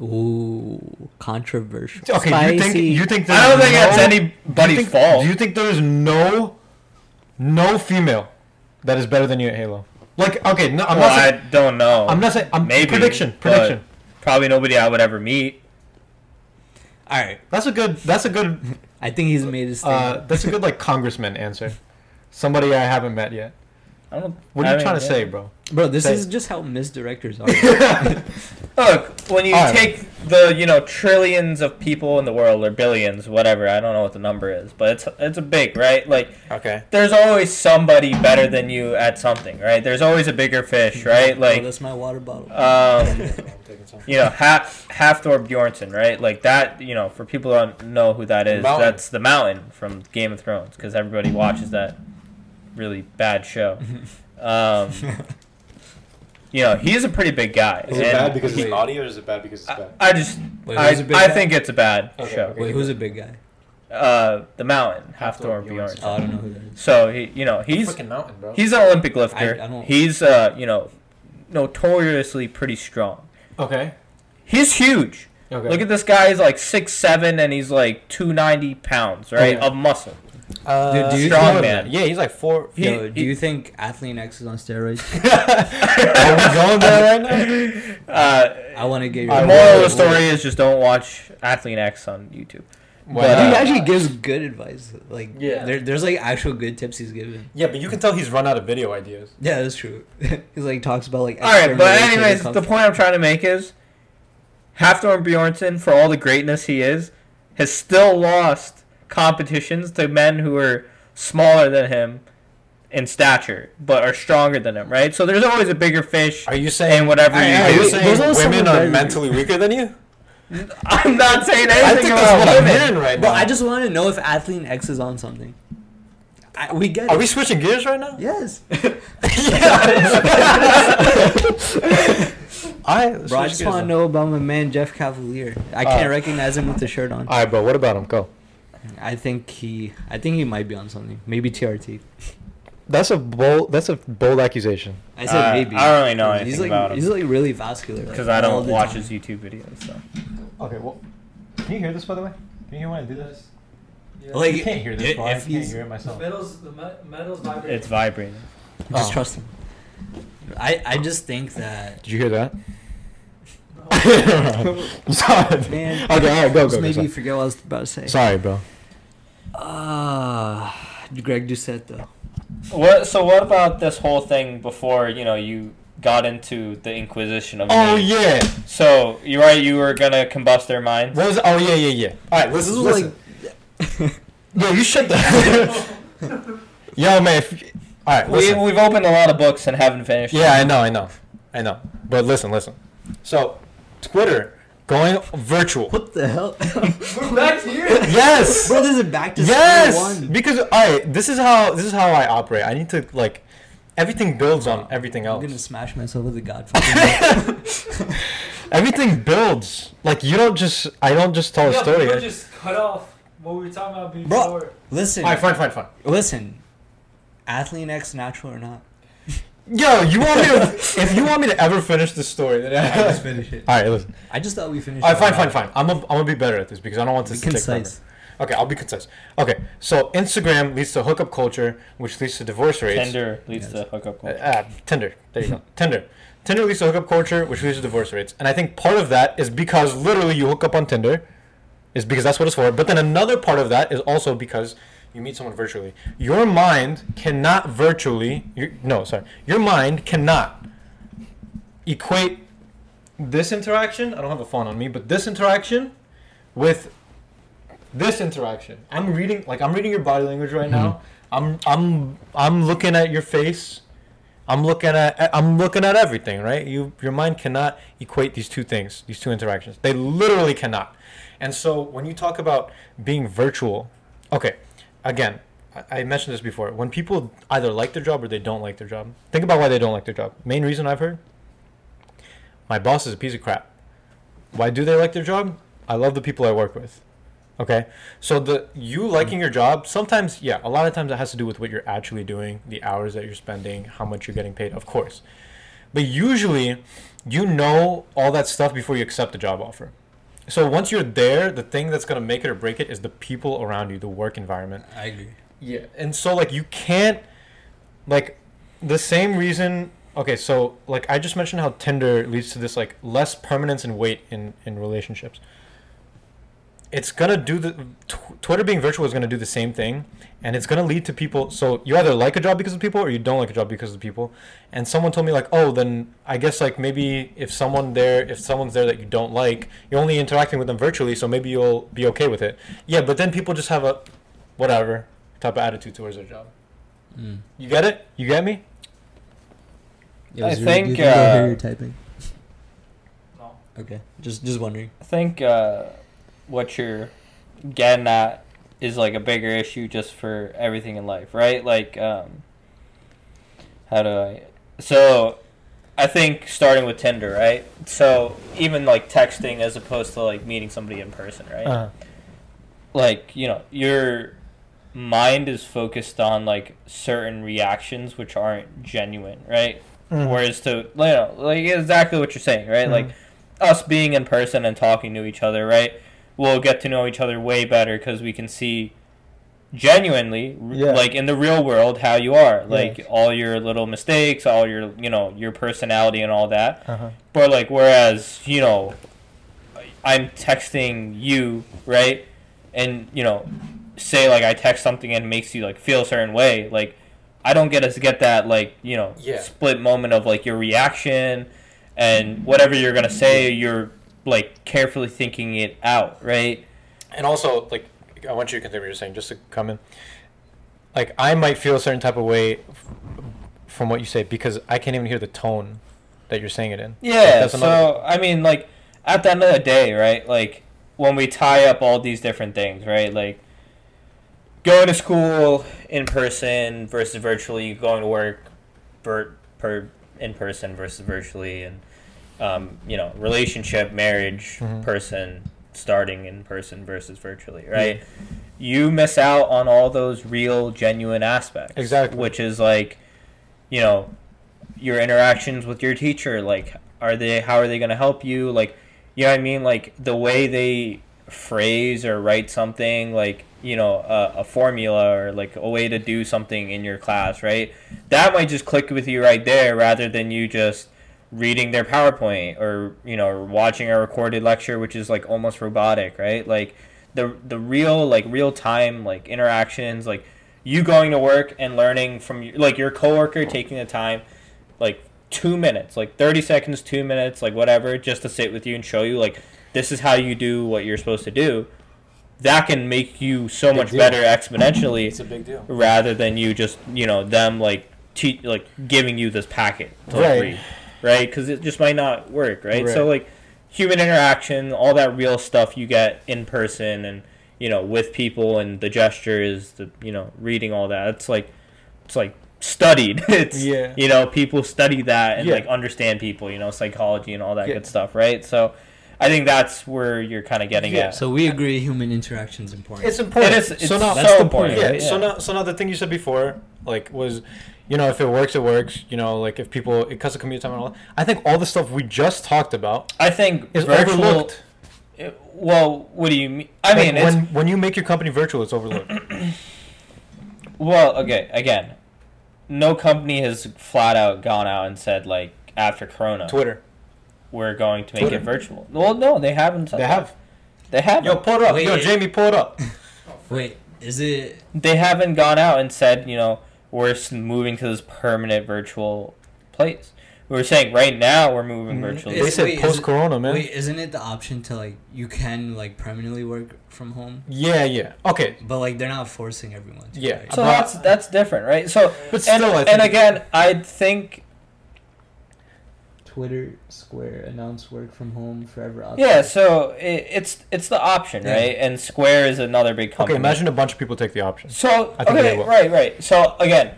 Ooh, controversial. Okay. Spicy. You think you think i don't think there's it's anybody's do you think, fault Do you think there's no no female that is better than you at Halo? Like, okay, no, I'm well, not i don't know I'm not saying. I'm Maybe, prediction. Prediction. probably nobody i would ever meet All right, That's a good. That's a good. I think he's made his Uh, that's a good like congressman answer. Somebody I haven't met yet. I don't. What are I you mean, trying to yeah. say, bro? Bro, this say- is just how misdirectors are. Look, when you Alright. take the you know trillions of people in the world or billions, whatever, I don't know what the number is, but it's it's a big right. Like Okay. there's always somebody better than you at something, right? There's always a bigger fish, right? oh, Like that's my water bottle. um, you know, half Hafthor Bjornsson, right? Like that, you know, for people who don't know who that is, Mountain. that's the Mountain from Game of Thrones, because everybody watches that really bad show. Um, you know, he is a pretty big guy. Is it bad because he- it's naughty, or is it bad because it's I, bad? I just, Wait, I, who's a big I guy? think it's a bad Okay, show. okay. Wait, who's a big guy? Uh, the Mountain, Hafthor Halfthor Bjornsson. Bjornsson. Oh, I don't know who that is. So he, you know, he's freaking mountain, bro. he's an Olympic lifter. I don't- He's uh, you know, notoriously pretty strong. okay. He's huge. Okay. Look at this guy. He's like six seven, and he's like two ninety pounds, right, Okay. of muscle. Uh, Dude, do you strong think- man. Yeah, he's like four. He- Yo, do he- you think Athlean-X is on steroids? Are we going there right now? Uh, I want to get your. the moral of the story is just don't watch Athlean-X on YouTube. Why But, Dude, not? he uh, actually gives good advice. Like, Yeah. there, there's like actual good tips he's given. yeah, but you can tell he's run out of video ideas. Yeah, that's true. he's like talks about like. All right, but external anyways, the point I'm trying to make is, Hafthor Bjornsson, for all the greatness he is, has still lost competitions to men who are smaller than him in stature, but are stronger than him, right? So there's always a bigger fish Are you saying? whatever Are you you do. saying are women are the- mentally weaker than you? I'm not saying I anything think that's about what I'm women. hearing right Bro, now. I just want to know if Athlean-X is on something. I, we get Are it. we switching gears right now? Yes. I Bro, I just want to know about my man Jeff Cavaliere. I can't Uh, recognize him with the shirt on. All right, bro. What about him? Go. I think he, I think he might be on something. Maybe TRT. That's a bold. That's a bold accusation. I said Uh, maybe. I don't really know he's anything like, about him. He's like really vascular. like, because I don't watch time. his YouTube videos. So Okay. Well, can you hear this by the way? Can you hear when I do this? Yeah. Like, you can't hear this, i- bro. I can't hear it the myself. metals, the metals vibrating. it's vibrating. Just Oh. trust him. I, I just think that Did you hear that? Sorry. Man. Okay. All right. Go. just Go. made go me sorry. forget what I was about to say. sorry, bro. Ah, Greg Doucette though. What? So what about this whole thing before you know you got into the Inquisition of? Oh me? yeah. So you're right. You were gonna combust their minds. What was? Oh yeah, yeah, yeah. All right. This Listen. listen. like Yo, you shut the. Yo, man. If, all right. We Listen. we've opened a lot of books and haven't finished. Yeah, I know, I know, I know. But listen, listen. So, Twitter going virtual. what the hell, We're back here. Yes. bro? This is back to yes. square one. Because all right, this is how this is how I operate. I need to like everything builds on everything else. I'm gonna smash myself with the Godfather. everything builds. Like you don't just I don't just tell a yeah, story. people just cut off what we were talking about before. Bro. Listen, all right, fine, fine, fine. listen. Athlean-X natural or not? Yo, you want me to? if you want me to ever finish this story, then I just finish it. All right, listen. I just thought we finished. All right, it. fine, fine, fine. I'm gonna, I'm gonna be better at this because I don't want Be this to take forever. concise. Okay, I'll be concise. Okay, so Instagram leads to hookup culture, which leads to divorce rates. Tinder leads Yes. to hookup Uh, culture. uh, Tinder. There you go. Tinder. Tinder leads to hookup culture, which leads to divorce rates. And I think part of that is because literally you hook up on Tinder, is because that's what it's for. But then another part of that is also because you meet someone virtually. Your mind cannot virtually. Your, no, sorry. Your mind cannot equate this interaction. I don't have a phone on me, but this interaction with this interaction. I'm reading like I'm reading your body language right now. Mm-hmm. I'm I'm I'm looking at your face. I'm looking at I'm looking at everything, right? You your mind cannot equate these two things, these two interactions. They literally cannot. And so when you talk about being virtual, okay, again, I, mentioned this before. When people either like their job or they don't like their job, think about why they don't like their job. Main reason I've heard, my boss is a piece of crap. Why do they like their job? I love the people I work with. Okay, so the you liking your job sometimes, yeah, a lot of times it has to do with what you're actually doing, the hours that you're spending, how much you're getting paid, of course. But usually, you know all that stuff before you accept the job offer. So once you're there, the thing that's gonna make it or break it is the people around you, the work environment. I agree. Yeah, and so like you can't like the same reason. Okay, so like I just mentioned how Tinder leads to this like less permanence and weight in in relationships. It's gonna do the tw- Twitter being virtual is gonna do the same thing, and it's gonna lead to people. So you either like a job because of people, or you don't like a job because of people. And someone told me like, oh, then I guess like maybe if someone there, if someone's there that you don't like, you're only interacting with them virtually, so maybe you'll be okay with it. Yeah, but then people just have a whatever type of attitude towards their job. Mm. You get it? You get me? Yo, I is your- think, do you I hear uh, you typing. No. Okay, just just wondering. I think uh, what you're getting at is like a bigger issue just for everything in life, right? Like, um, how do I? So, I think starting with Tinder, right? So even like texting as opposed to like meeting somebody in person, right? Uh, like you know your mind is focused on like certain reactions which aren't genuine, right? mm. Whereas to you know, like exactly what you're saying, right? Mhm. Like us being in person and talking to each other, right? We'll get to know each other way better because we can see genuinely, Yeah. like in the real world, how you are, like Yes. all your little mistakes, all your you know your personality and all that. uh-huh. But like, whereas you know, I'm texting you, right? And you know, say like I text something and it makes you like feel a certain way, like I don't get to get that like you know Yeah. split moment of like your reaction and whatever you're gonna say, you're like carefully thinking it out, right? And also, like, I want you to continue what you're saying, just to come in. Like, I might feel a certain type of way f- from what you say because I can't even hear the tone that you're saying it in. Yeah. that's So I mean, like at the end of the day, right? Like when we tie up all these different things, right? Like going to school in person versus virtually, going to work per, per in person versus virtually, and um, you know, relationship, marriage, Mhm. person starting in person versus virtually, right? You miss out on all those real, genuine aspects. Exactly. Which is like, you know, your interactions with your teacher. Like, are they? How are they going to help you? Like, you know what I mean? Like the way they phrase or write something, like you know, a, a formula or like a way to do something in your class, right? That might just click with you right there, rather than you just reading their PowerPoint or you know watching a recorded lecture, which is like almost robotic, right? Like the the real like real time like interactions, like you going to work and learning from your, like your coworker taking the time, like two minutes, like thirty seconds, two minutes, like whatever, just to sit with you and show you like this is how you do what you're supposed to do. That can make you so Big much deal. better exponentially It's a big deal. rather than you just you know them like te- like giving you this packet to like, Right. read, right? Because it just might not work, right? So like human interaction, all that real stuff you get in person and you know with people and the gestures, the you know reading all that. It's like it's like studied. it's Yeah. you know people study that and Yeah. like understand people, you know psychology and all that Yeah. good stuff, right? So. I think that's where you're kind of getting Yeah. at. So we agree human interaction is important. It's important. It is- it's so now, so so important, Yeah. right? So now, so now the thing you said before, like, was, you know, if it works, it works. You know, like if people it cuts the commute time and all. that. I think all the stuff we just talked about I think is virtual. overlooked. It- well, what do you mean? I Like, mean, it's when when you make your company virtual, it's overlooked. well, okay. Again, no company has flat out gone out and said like after Corona, Twitter, we're going to make Twitter. it virtual. Well, no, they haven't. They have. They haven't. Yo, pull it up. Wait, Yo, Jamie, pull it up. Wait, is it? they haven't gone out and said you know we're moving to this permanent virtual place. We're saying right now we're moving Mhm. virtually. They said post Corona, man. Wait, isn't it the option to like you can like permanently work from home, Yeah, yeah. Okay, but like they're not forcing everyone to. Yeah. right? so But- that's that's different, right? So but and, still, I and again, I think Twitter Square announced work from home forever. Yeah, so it, it's it's the option, Yeah. right? And Square is another big company. Okay, imagine a bunch of people take the option. So I think okay, right, right. So again,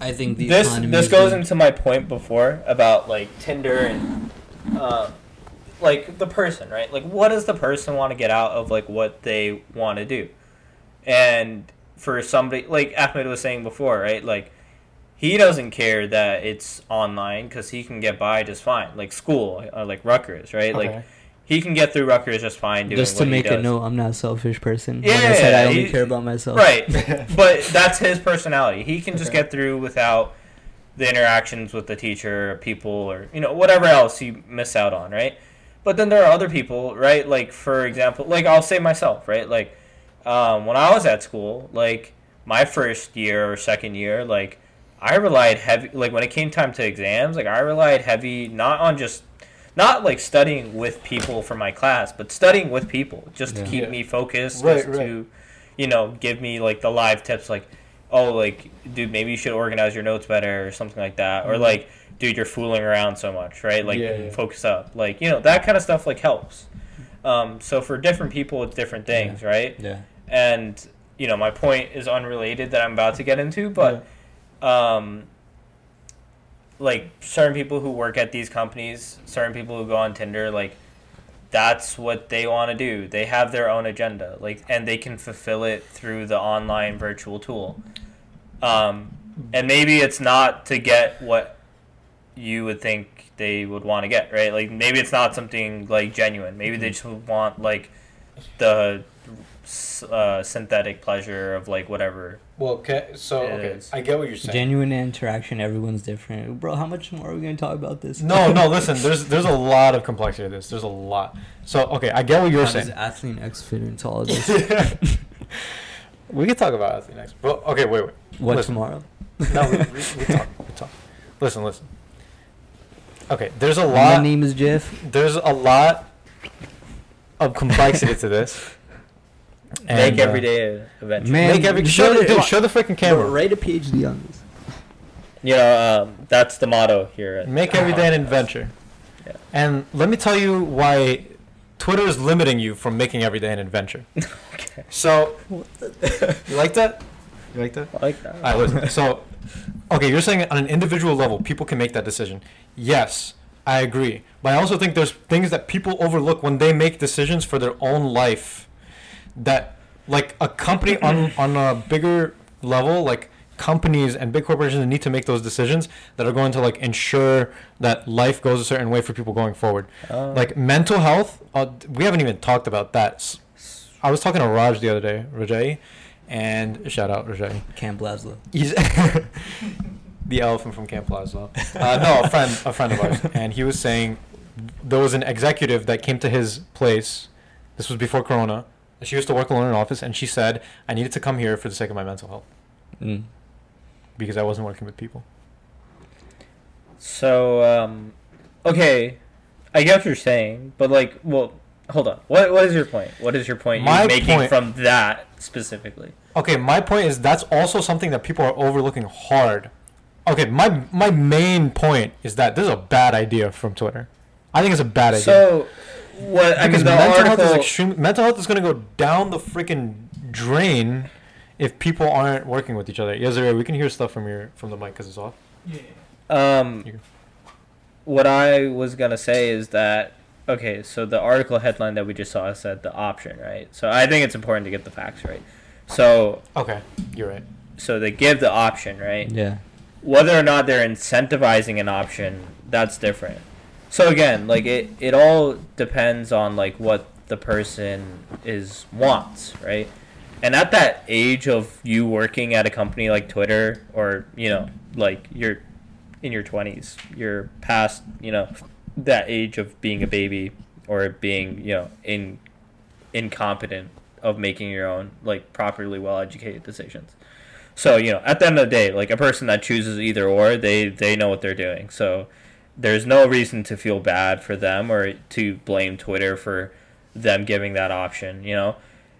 I think the this this goes doing- into my point before about like Tinder and uh, like the person, right? Like, what does the person want to get out of like what they want to do? And for somebody like Ahmed was saying before, right? Like he doesn't care that it's online because he can get by just fine. Like school, uh, like Rutgers, right? Like he can get through Rutgers just fine. Doing Just to what he make a does. note, I'm not a selfish person. Yeah, when I said I only he- care about myself. Right. but that's his personality. He can just Okay. get through without the interactions with the teacher, or people, or you know whatever else you miss out on, right? But then there are other people, right? Like for example, like I'll say myself, right? Like um, when I was at school, like my first year or second year, like I relied heavy, like when it came time to exams, like I relied heavy not on just not like studying with people for my class, but studying with people just to keep Yeah. me focused, Right, just right. to you know give me like the live tips, like oh like dude maybe you should organize your notes better or something like that, or Mhm. like dude you're fooling around so much, right? Like Yeah, yeah. focus up, like you know that kind of stuff like helps. Um, so for different people, it's different things, right? Yeah. and you know my point is unrelated that i'm about to get into but um like certain people who work at these companies certain people who go on tinder like that's what they want to do. They have their own agenda like and they can fulfill it through the online virtual tool. Um and maybe it's not to get what you would think they would want to get right? Like maybe it's not something like genuine. Maybe they just want like the uh, synthetic pleasure of like whatever. Well, okay, so okay. I get what you're saying. Genuine interaction, everyone's different. Bro, how much more are we gonna talk about this? No, no, listen. There's there's a lot of complexity to this. There's a lot. So okay, I get what you're How does saying. Athlean-X fit into all of this? we can talk about Athlean-X. Well, okay, wait, wait. what Listen. tomorrow? No, we, we, we talk. We talk. Listen, listen. Okay, there's a lot. My name is Jeff. There's a lot of complexity to this. Make And, uh, every day an adventure. Man, Make every show show, the- dude, show the freaking camera. Write a PhD on this. You know, um, that's the motto here. At Make every day an adventure. Yeah. And let me tell you why Twitter is limiting you from making every day an adventure. okay. So, you like that? You like that? I like that. All right, listen. So, okay, you're saying on an individual level, people can make that decision. Yes, I agree. But I also think there's things that people overlook when they make decisions for their own life. That, like, a company on, on a bigger level, like, companies and big corporations need to make those decisions that are going to, like, ensure that life goes a certain way for people going forward. Uh, Like, mental health, uh, we haven't even talked about that. I was talking to Raj the other day, Rajay, and shout out Rajay. Camp Lazlo. He's the elephant from Camp Lazlo. Uh, no, a friend, a friend of ours, and he was saying there was an executive that came to his place. This was before Corona. She used to work alone in an office, and she said, "I needed to come here for the sake of my mental health Mm. because I wasn't working with people." So, um, okay, I get what you're saying, but like, well, hold on. What what is your point? What is your point My you're making point- from that specifically? Okay, my point is that's also something that people are overlooking hard. Okay, my my main point is that this is a bad idea from Twitter. I think it's a bad idea. So, what I mean, because the mental article. health is extreme. Mental health is going to go down the freaking drain if people aren't working with each other. Yes, we can hear stuff from your from the mic because it's off. Yeah. Um, You- what I was gonna say is that okay, so the article headline that we just saw said the option, right? So I think it's important to get the facts right. So Okay, you're right. so they give the option, right? Yeah. Whether or not they're incentivizing an option, that's different. So again, like it, it all depends on like what the person is wants, right? And at that age of you working at a company like Twitter, or you know, like you're in your twenties, you're past, you know, that age of being a baby or being, you know, in incompetent of making your own like properly well educated decisions. So you know, at the end of the day, like a person that chooses either or, they they know what they're doing. So there's no reason to feel bad for them or to blame Twitter for them giving that option. You know,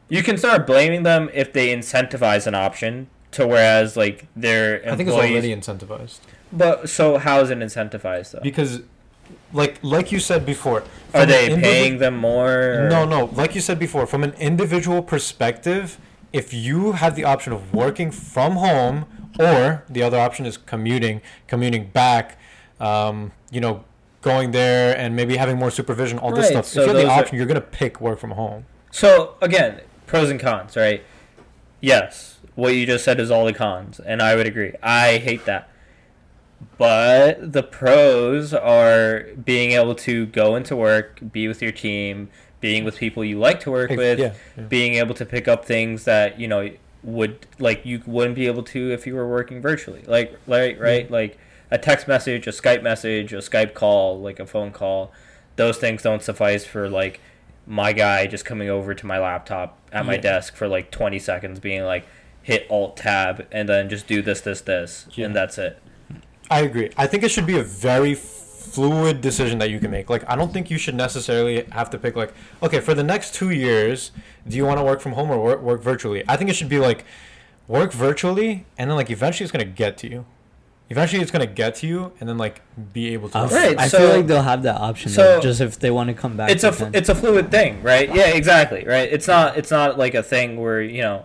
you can start blaming them if they incentivize an option to whereas like their employees. I think it's already incentivized But so how is it incentivized though? because, like like you said before, Are they an individ- paying them more? or- No, no. Like you said before, from an individual perspective, if you have the option of working from home or the other option is commuting, commuting back, um, you know, going there and maybe having more supervision, all this Right, stuff. so if you have the those are- option, you're gonna pick work from home. So again, pros and cons, right? Yes, what you just said is all the cons, and I would agree. I hate that. But the pros are being able to go into work, be with your team, being with people you like to work with, yeah, yeah. being able to pick up things that you know would like you wouldn't be able to if you were working virtually. Like right, right, like a text message, a Skype message, a Skype call, like a phone call. Those things don't suffice for like my guy just coming over to my laptop at my Yeah. desk for like 20 seconds being like hit alt tab and then just do this this this Yeah. and that's it I agree. I think it should be a very fluid decision that you can make. Like, I don't think you should necessarily have to pick, like, okay, for the next two years, do you want to work from home or work, work virtually? I think it should be like, work virtually, and then, like, eventually it's going to get to you. Eventually it's going to get to you, and then, like, be able to. I. Right, I so- feel like they'll have that option so- though, just if they want to come back. it's a they it's a fluid thing right yeah exactly right it's not it's not like a thing where you know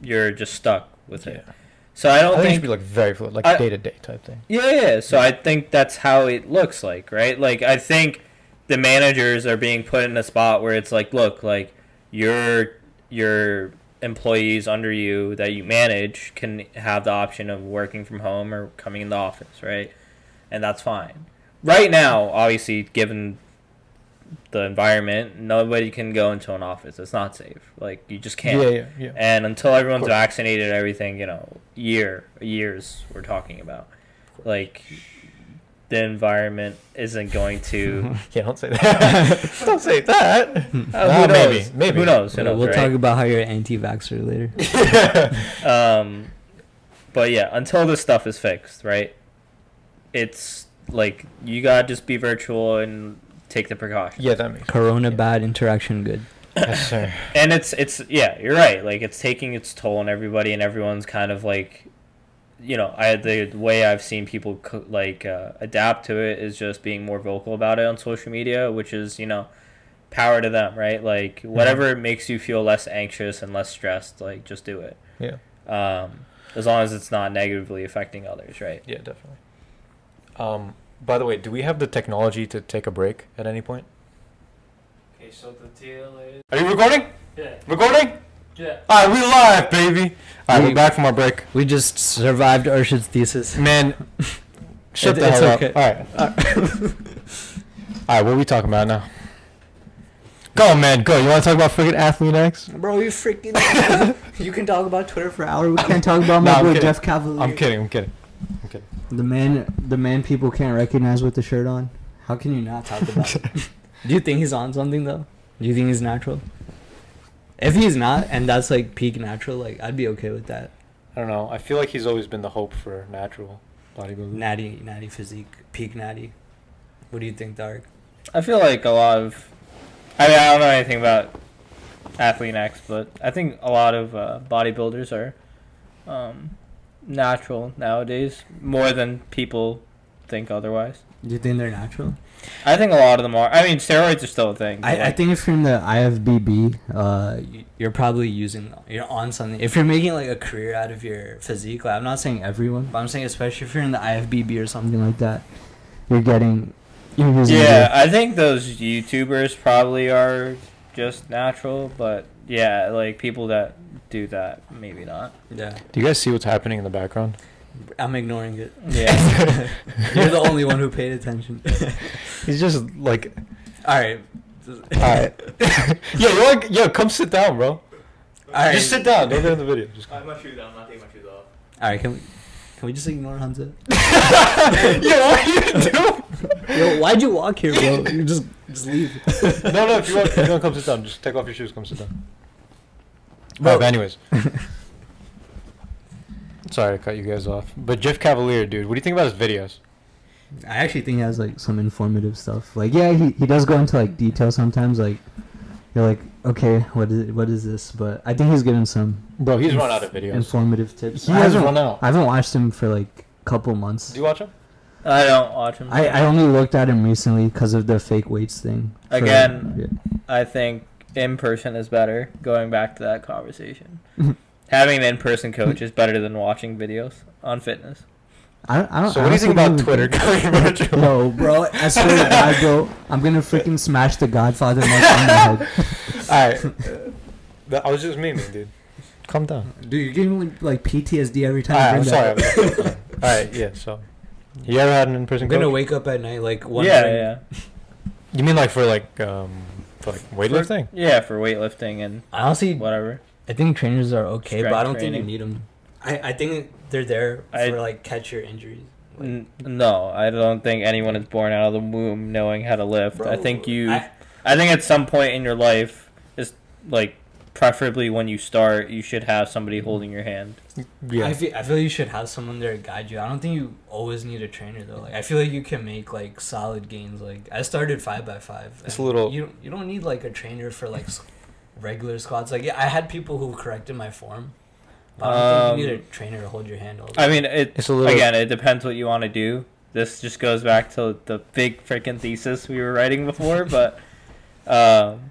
you're just stuck with it Yeah. so i I don't think, it should be, like, very fluid, like, day to day type thing. Yeah, yeah. So I think that's how it looks like, right? Like I think the managers are being put in a spot where it's like, look, like your your employees under you that you manage can have the option of working from home or coming in the office, right? And that's fine. Right now, obviously, given the environment, nobody can go into an office. It's not safe. Like you just can't. Yeah, yeah, yeah. And until everyone's vaccinated, everything, you know, year years we're talking about, like the environment isn't going to. yeah, don't say that. don't say that. Uh, who Ah, knows? maybe, maybe. Who knows? Who we'll knows? we'll right? talk about how you're anti-vaxxer later. Um, but yeah, until this stuff is fixed, right? It's like you gotta just be virtual and take the precautions. yeah, that makes Corona Yeah. bad, interaction good. Yes, sir. and it's it's yeah you're right like it's taking its toll on everybody and everyone's kind of like you know i the way i've seen people co- like uh, adapt to it is just being more vocal about it on social media which is you know power to them right like whatever makes you feel less anxious and less stressed like just do it Yeah. um as long as it's not negatively affecting others right Yeah, definitely. Um, By the way, do we have the technology to take a break at any point? Okay, so the deal is. Are you recording? Yeah. Recording? Yeah. All right, we live, baby. All right, We- we're back from our break. We just survived Urshid's thesis. Man, shut It- the it's hell okay. up. All right. All right, what are we talking about now? Go, man, go. You want to talk about freaking Athlean-X? Bro, you freaking. you can talk about Twitter for hours. We can't talk about my Nah, my I'm kidding. I'm kidding. I'm kidding. The man, the man people can't recognize with the shirt on. How can you not talk about it? Do you think he's on something though? Do you think he's natural? If he's not, and that's like peak natural, like I'd be okay with that. I don't know. I feel like he's always been the hope for natural bodybuilding. Natty, natty physique, peak natty. What do you think, Dark? I feel like a lot of. I mean, I don't know anything about Athlean-X, but I think a lot of uh, bodybuilders are um, natural nowadays more than people think otherwise. Do you think they're natural? I think a lot of them are. I mean, steroids are still a thing. but, I, I think if you're in the IFBB, uh, you're probably using, you're on something. If you're making like a career out of your physique, like I'm not saying everyone, but I'm saying especially if you're in the IFBB or something like that, you're getting, you're using. Yeah, I think those YouTubers probably are just natural, but yeah, like people that do that, maybe not. yeah. Do you guys see what's happening in the background? I'm ignoring it. Yeah. You're the only one who paid attention. He's just like, All right. all right. yo, you want? Yeah, come sit down, bro. All right. Just sit down. Don't get in the video. Just. I have my shoes on. I'm not taking my shoes off. All right. Can we? Can we just ignore Hansa? yeah, what are you doing? Yo, why'd you walk here, bro? You just just leave. no, no. If you want, if you want to come sit down, just take off your shoes. Come sit down. Bro. Bro. but anyways. Sorry to cut you guys off, but Jeff Cavaliere, dude, what do you think about his videos? I actually think he has like some informative stuff. Like, yeah, he, he does go into like detail sometimes. Like, you're like, okay, what is what is this? But I think he's given some Bro, he's Inf- run out of videos. informative tips. He I hasn't run out. I haven't watched him for like a couple months. Do you watch him? I don't watch him. I, I only looked at him recently because of the fake weights thing. For- Again. yeah. I think in person is better. Going back to that conversation, having an in person coach is better than watching videos on fitness. I don't. I don't So what do you think about Twitter going virtual? No, bro. I swear to God, bro. I'm gonna freaking smash the Godfather mic on my head. Alright. That, I was just memeing, dude. Calm down. Dude, you're giving me like PTSD every time. Alright, you I'm sorry. that. I'm sorry. Alright, yeah, so. You ever had an in person I'm gonna coach? wake up at night like one. yeah, wondering. yeah, You mean like for like, um, for like weightlifting? yeah, for weightlifting and Honestly, whatever. I think trainers are okay, but I don't Strength think you need them. I, I think they're there I- for like catch your injuries. Like, N- no, I don't think anyone is born out of the womb knowing how to lift. I think you. I, I think at some point in your life, is like preferably when you start, you should have somebody mm-hmm. holding your hand. Yeah. I feel I feel you should have someone there to guide you. I don't think you always need a trainer though. Like I feel like you can make like solid gains. Like I started five by five. It's a little- You you don't need like a trainer for like s- regular squats. Like yeah, I had people who corrected my form. But I don't think you need Um, a trainer to hold your hand all the I mean, it It's a little- again. It depends what you want to do. This just goes back to the big freaking thesis we were writing before, but um,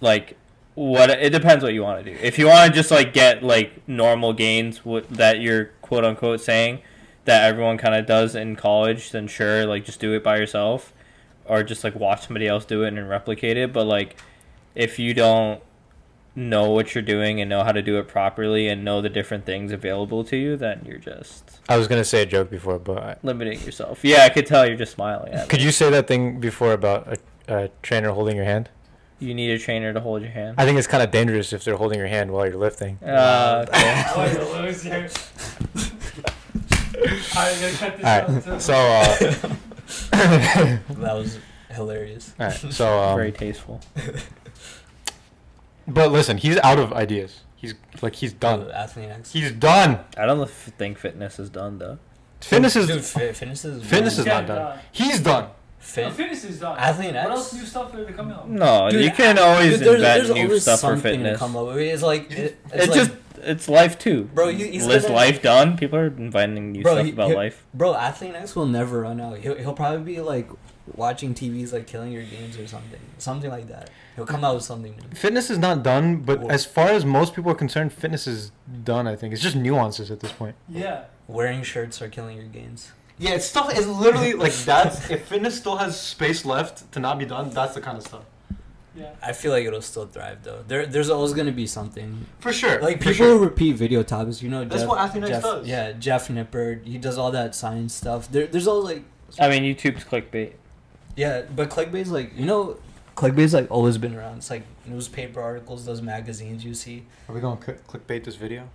like what it depends what you want to do. If you want to just like get like normal gains what, that you're quote unquote saying that everyone kind of does in college, then sure, like just do it by yourself or just like watch somebody else do it and replicate it. But like if you don't know what you're doing and know how to do it properly and know the different things available to you, then you're just I was gonna say a joke before, but I, limiting yourself. Yeah, I could tell you're just smiling at could me. you say that thing before about a, a trainer holding your hand? You need a trainer to hold your hand. I think it's kind of dangerous if they're holding your hand while you're lifting. Uh, okay. Oh, you loser. Alright, gonna cut this Alright, out so uh, That was hilarious. all right, so um, Very tasteful. But listen, he's out of ideas. He's like he's done. Athlean-X. He's done. I don't think fitness is done though. Fitness is Dude, fi- fitness is Fitness is not done. done. He's done. No, fitness is done. Athlete What else new stuff are they coming out? No, Dude, you can I- always dude, there's- invent there's new always stuff for something to fitness. come up with. It's like it, it's It's like, just it's life too. bro. You, he's Is gonna- life done? People are inventing new Bro, stuff he- about he- life. Bro, Athlean-X will never run out. He'll, he'll probably be like watching TV is like killing your games or something. Something like that. He'll come out with something new. Fitness is not done, but Well- as far as most people are concerned, fitness is done. I think it's just nuances at this point. Yeah. Wearing shirts are killing your gains. Yeah, it's stuff. It's literally like that's if fitness still has space left to not be done. That's the kind of stuff. Yeah. I feel like it'll still thrive though. There, there's always gonna be something. For sure. Like people sure. who repeat video topics. You know, That's Jeff, what Athlete Jeff, does. Yeah, Jeff Nippard. He does all that science stuff. There, there's all like, I mean, YouTube's clickbait. Yeah, but clickbait's like you know, clickbait's like always been around. It's like newspaper articles, those magazines you see. Are we going to clickbait this video?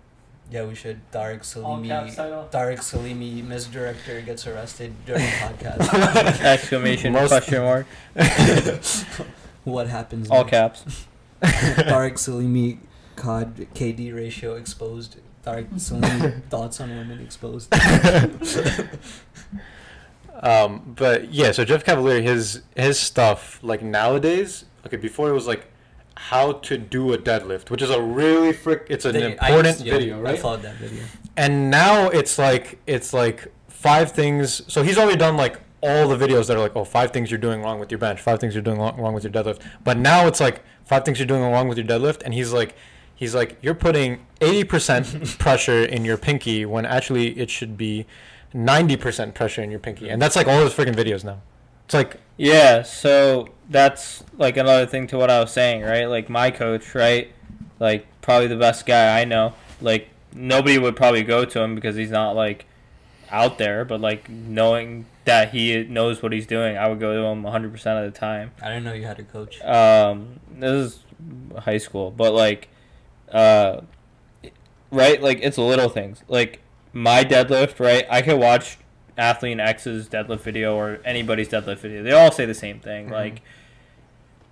Yeah, we should. Tariq All caps Salimi. title. Tariq Salimi, misdirector, gets arrested during a podcast. Exclamation Most- question mark. what happens? All next? caps. Tariq Salimi, COD KD ratio exposed. Tariq Salimi thoughts on women exposed. Um, but yeah, so Jeff Cavaliere, his his stuff like nowadays. Okay, before it was like how to do a deadlift, which is a really frick. It's an They- important used- yeah, video, right? I followed that video. And now it's like it's like five things. So he's already done like all the videos that are like, oh, five things you're doing wrong with your bench, five things you're doing wrong wrong with your deadlift. But now it's like five things you're doing wrong with your deadlift, and he's like, he's like, you're putting eighty percent pressure in your pinky when actually it should be ninety percent pressure in your pinky, and that's like all his freaking videos now. It's like, Yeah, so that's like another thing to what I was saying, right? Like my coach, right? Like probably the best guy I know. Like nobody would probably go to him because he's not like out there, but like knowing that he knows what he's doing, I would go to him 100% of the time. I didn't know you had a coach. Um, this is high school, but like, uh, right? Like it's little things. Like my deadlift, right? I could watch Athlean-X's deadlift video or anybody's deadlift video. They all say the same thing. Mhm. Like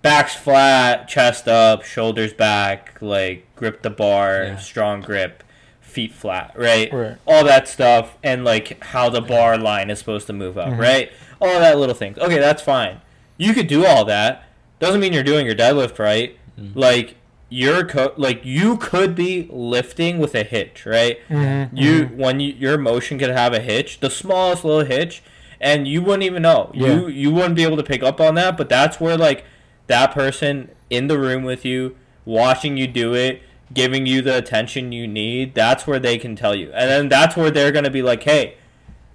back's flat, chest up, shoulders back, like grip the bar, Yeah. strong grip, feet flat, right? right. all that stuff and like how the bar line is supposed to move up, Mhm. right? All that little things. Okay, that's fine. You could do all that. Doesn't mean you're doing your deadlift right. Mm. Like you're co- like you could be lifting with a hitch, right? Mm-hmm. You when you, your motion could have a hitch, the smallest little hitch, and you wouldn't even know. Yeah. You you wouldn't be able to pick up on that, but that's where like that person in the room with you, watching you do it, giving you the attention you need, that's where they can tell you. And then that's where they're gonna be like, Hey,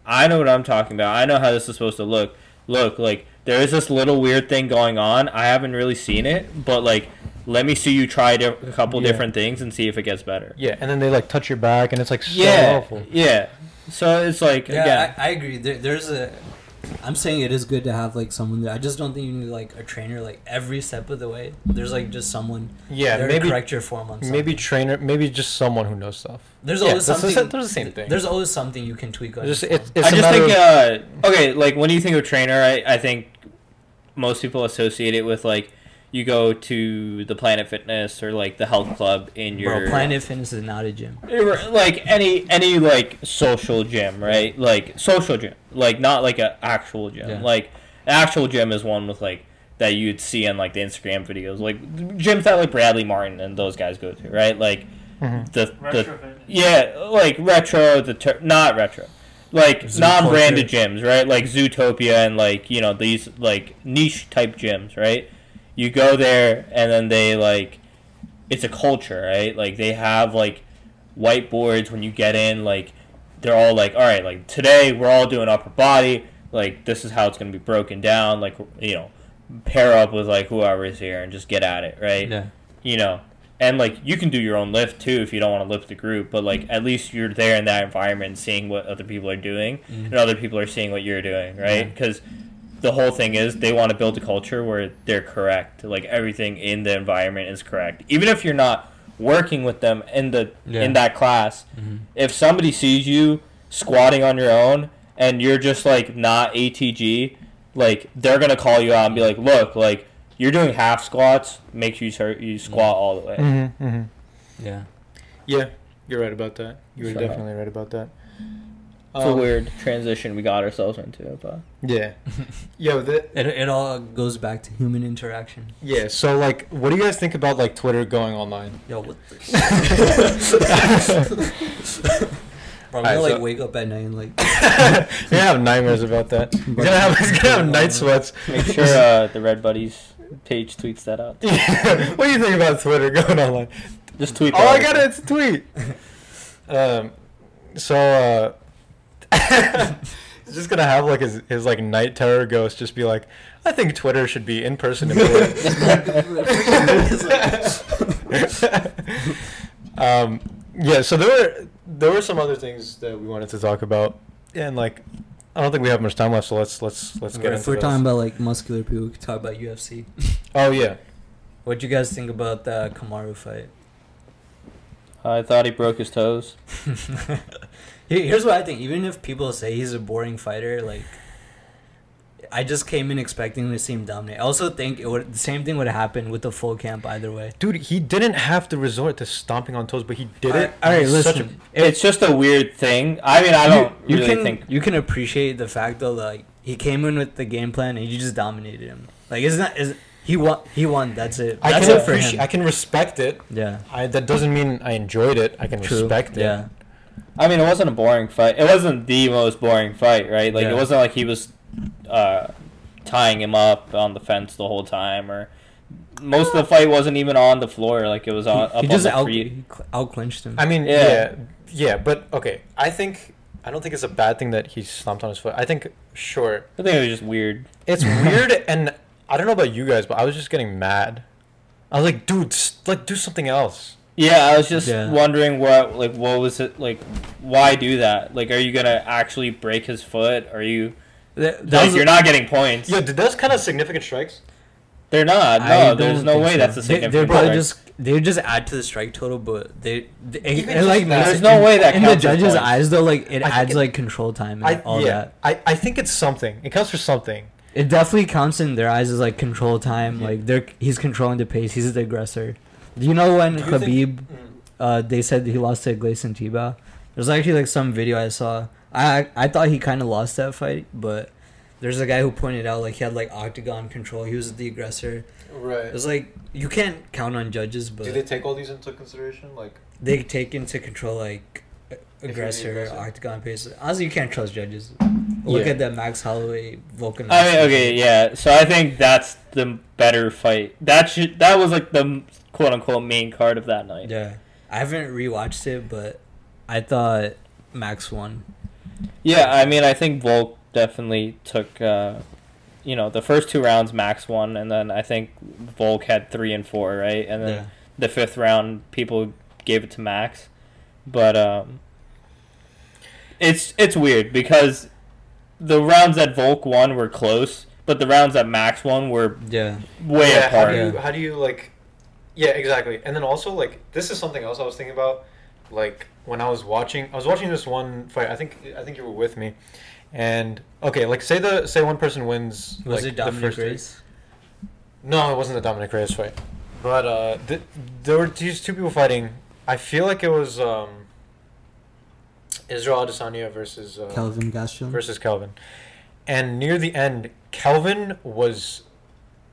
I know what I'm talking about. I know how this is supposed to look. Look, like there is this little weird thing going on. I haven't really seen it, but like let me see you try di- a couple Yeah. different things and see if it gets better. Yeah, and then they like touch your back, and it's like so yeah, awful. yeah. So it's like Yeah, again, I, I agree. There, there's a. I'm saying it is good to have like someone there. I just don't think you need like a trainer like every step of the way. There's like just someone Yeah, there to maybe correct your form on something. maybe trainer, maybe just someone who knows stuff. there's yeah, always that's the something. sa- they're the same thing. There's always something you can tweak on. Just it's, it's I a just think of- uh, okay, like when you think of trainer, I, I think most people associate it with like you go to the Planet Fitness or like the health club in your Bro, Planet Fitness is not a gym. like any any like social gym, right? Like social gym, like not like a actual gym. Yeah. Like an actual gym is one with like that you'd see in like the Instagram videos, like gyms that like Bradley Martyn and those guys go to, right? Like Mhm. the the Retro fitness. yeah, like retro, the ter- not retro, like Zoo non-branded gyms, right? Like Zootopia and like you know these like niche type gyms, right? You go there and then they like, it's a culture, right? Like they have like whiteboards when you get in, like they're all like, all right, like today we're all doing upper body, like this is how it's gonna be broken down, like you know, pair up with like whoever's here and just get at it, right? Yeah. you know and like you can do your own lift too if you don't want to lift the group but like at least you're there in that environment seeing what other people are doing Mhm. and other people are seeing what you're doing right Yeah. Because the whole thing is they want to build a culture where they're correct like everything in the environment is correct even if you're not working with them in the Yeah. in that class Mhm. if somebody sees you squatting on your own and you're just like not ATG, like they're gonna call you out and be like, "Look, like you're doing half squats. Make sure you start, you squat all the way." Mhm, mhm. Yeah. Yeah, you're right about that. You're So- definitely right about that. It's a Um, weird transition we got ourselves into, but Yeah. Yo, the, It, it all goes back to human interaction. yeah. So like, what do you guys think about like Twitter going online? Yo, what the Bro, I'm gonna like so- wake up at night and like You're gonna have nightmares about that. He's gonna have he's gonna have night sweats. make sure uh, the Red Buddies page tweets that out. what do you think about Twitter going online? Just tweet. Oh, I got it. It's a tweet. um, so uh, He's just gonna have like his, his like night terror ghost just be like, I think Twitter should be in person employed. um, yeah, so there were there were some other things that we wanted to talk about, and like I don't think we have much time left, so let's let's let's get into it. if we're this. talking about like muscular people, we could talk about UFC. oh yeah, What'd you guys think about the Kamaru fight? I thought he broke his toes. Here- Here's what I think. Even if people say he's a boring fighter, like I just came in expecting to see him dominate. I also think it would the same thing would happen with the full camp either way. dude, he didn't have to resort to stomping on toes, but he did it. All right, in such a- listen. It's just a weird thing. I mean, I don't you, you really can think. you can appreciate the fact though, like he came in with the game plan and you just dominated him. Like it's not is he won he won. That's it. I That's can it for appreciate. him. I can respect it. yeah. I, that doesn't mean I enjoyed it. I can True. respect it. Yeah. I mean, it wasn't a boring fight. It wasn't the most boring fight, right? Like Yeah. it wasn't like he was uh, tying him up on the fence the whole time, or most of the fight wasn't even on the floor. Like it was on he, up he on just the out feet. he out clinched him. I mean, Yeah. yeah. yeah, but okay. I think I don't think it's a bad thing that he stomped on his foot. I think sure, I think it was just weird. it's weird, and I don't know about you guys, but I was just getting mad. I was like, dude, s- like do something else. Yeah, I was just Yeah. wondering what like what was it like? Why do that? Like, are you gonna actually break his foot? Are you That, that like you're not getting points? Yeah, did those kind of significant strikes? They're not. No, there's no way so. that's a They, significant. they're probably strike. just they just add to the strike total, but they, they it, it, like that. There's no way that in the judge's points. eyes though. Like it I adds it- like control time and I all yeah, that. I, I think it's something. It counts for something. It definitely counts in their eyes as like control time. Yeah. Like they're he's controlling the pace. He's the aggressor. Do you know when Do you think- Khabib? Uh, they said he lost to Gleison Tibau. There's actually like some video I saw. I I, I thought he kind of lost that fight, but there's a guy who pointed out like he had like octagon control. He was the aggressor. Right. It's like you can't count on judges, but Do they take all these into consideration? Like, they take into control like aggressor, aggressor. octagon pace. Honestly, you can't trust judges. Look Yeah. at that Max Holloway Vulcan. I mean, okay, yeah. So I think that's the better fight. That should that was like the quote unquote main card of that night. Yeah, I haven't rewatched it, but I thought Max won. Yeah, I mean, I think Volk definitely took, uh, you know, the first two rounds Max won, and then I think Volk had three and four, right? And then Yeah. the fifth round, people gave it to Max, but um, it's it's weird because the rounds that Volk won were close, but the rounds that Max won were Yeah. way yeah, how apart. do you how do you like? Yeah, exactly. And then also like this is something else I was thinking about. Like when I was watching, I was watching this one fight. I think I think you were with me. And okay, like say the say one person wins. Was like, it the Dominick first three- Reyes? No, it wasn't the Dominick Reyes fight. But uh, th- there were these two people fighting. I feel like it was um, Israel Adesanya versus uh, Kelvin Gastelum. versus Kelvin. And near the end, Kelvin was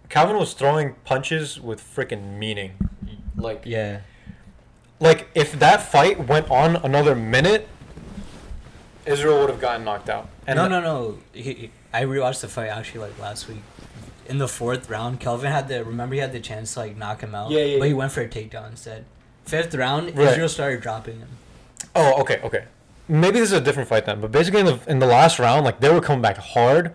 Calvin was throwing punches with freaking meaning. Like Yeah. like if that fight went on another minute, Israel would have gotten knocked out. And no, no, no. He, he- I rewatched the fight actually like last week. In the fourth round, Kelvin had the remember he had the chance to like knock him out. Yeah, yeah, But he yeah. went for a takedown instead. Fifth round, Right. Israel started dropping him. Oh, okay, okay. Maybe this is a different fight then, but basically in the in the last round, like they were coming back hard,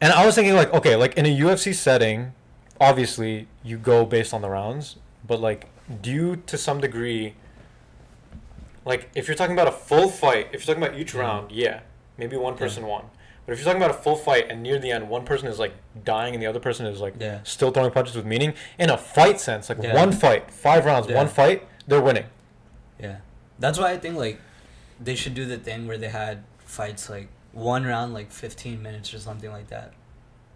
and I was thinking like, okay, like in a UFC setting, obviously you go based on the rounds, but like, do you to some degree, like if you're talking about a full fight, if you're talking about each Mhm. round, yeah, maybe one person won, but if you're talking about a full fight and near the end one person is like dying and the other person is like Yeah. still throwing punches with meaning, in a fight sense, like Yeah. one fight, five rounds, Yeah. one fight, they're winning. Yeah. That's why I think like they should do the thing where they had fights like one round like 15 minutes or something like that.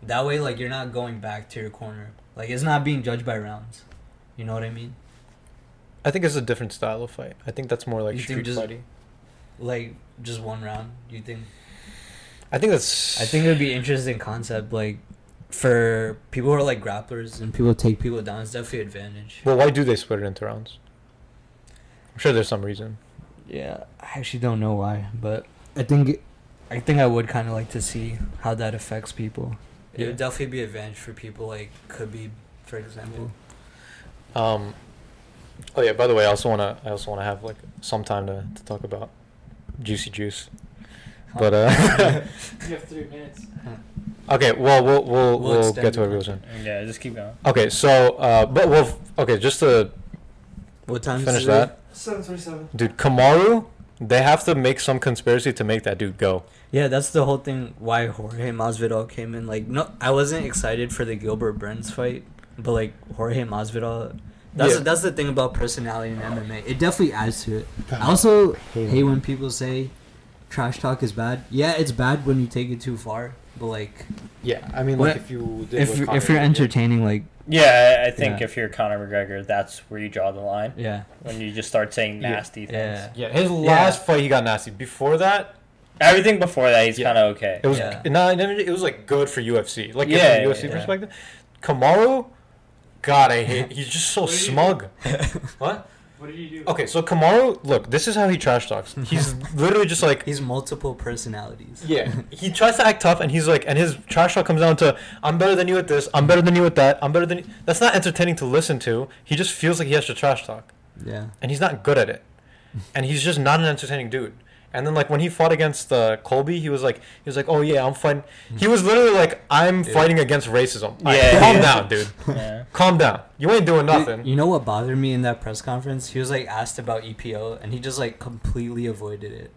That way like you're not going back to your corner. Like it's not being judged by rounds. You know what I mean? I think it's a different style of fight. I think that's more like You street just- fighting. Like just one round. You think I think that's. I think it would be interesting concept like for people who are like grapplers and people take people down, it's definitely an advantage. Well, why do they split it into rounds? I'm sure there's some reason. Yeah, I actually don't know why, but I think I think I would kind of like to see how that affects people. It Yeah. would definitely be advantage for people like could be, for example. Um. Oh yeah. By the way, I also wanna I also wanna have like some time to, to talk about Juicy Juice. But uh, You have three minutes. okay, well we'll we'll, We'll we'll get to it. what we were saying. Yeah, just keep going. Okay, so uh, but we'll okay, just to What time? finish is that, Seven twenty-seven. dude, Kamaru, they have to make some conspiracy to make that dude go. Yeah, that's the whole thing. Why Jorge Masvidal came in. Like, no, I wasn't excited for the Gilbert Burns fight, but like Jorge Masvidal. That's Yeah. that's the thing about personality in MMA. It definitely adds to it. I also hate when people say trash talk is bad. Yeah, it's bad when you take it too far. But like, Yeah, I mean, like if you if if you're entertaining, like, Yeah, I I think Yeah. if you're Conor McGregor, that's where you draw the line. yeah, When you just start saying Yeah. nasty things. yeah, yeah, his last fight he got nasty. Before that, Everything before that, he's Yeah. kind of okay. it was Yeah. no, it was like good for UFC. Like Yeah, from a UFC yeah. perspective, Kamaru, God, I hate. He's just so What did he do? smug. what? What did you do? Okay, so Kamaru, look, this is how he trash talks. He's literally just like, he's multiple personalities. yeah, he tries to act tough, and he's like, and his trash talk comes down to, I'm better than you at this, I'm better than you at that, I'm better than. You. That's not entertaining to listen to. He just feels like he has to trash talk, Yeah, and he's not good at it, and he's just not an entertaining dude. And then like when he fought against uh, Colby, he was like, he was like, oh yeah, I'm fighting. He was literally like, I'm Dude. fighting against racism. Yeah, Yeah, calm yeah. down, dude. Yeah. Calm down. You ain't doing nothing. You, you know what bothered me in that press conference? He was like asked about EPO, and he just like completely avoided it.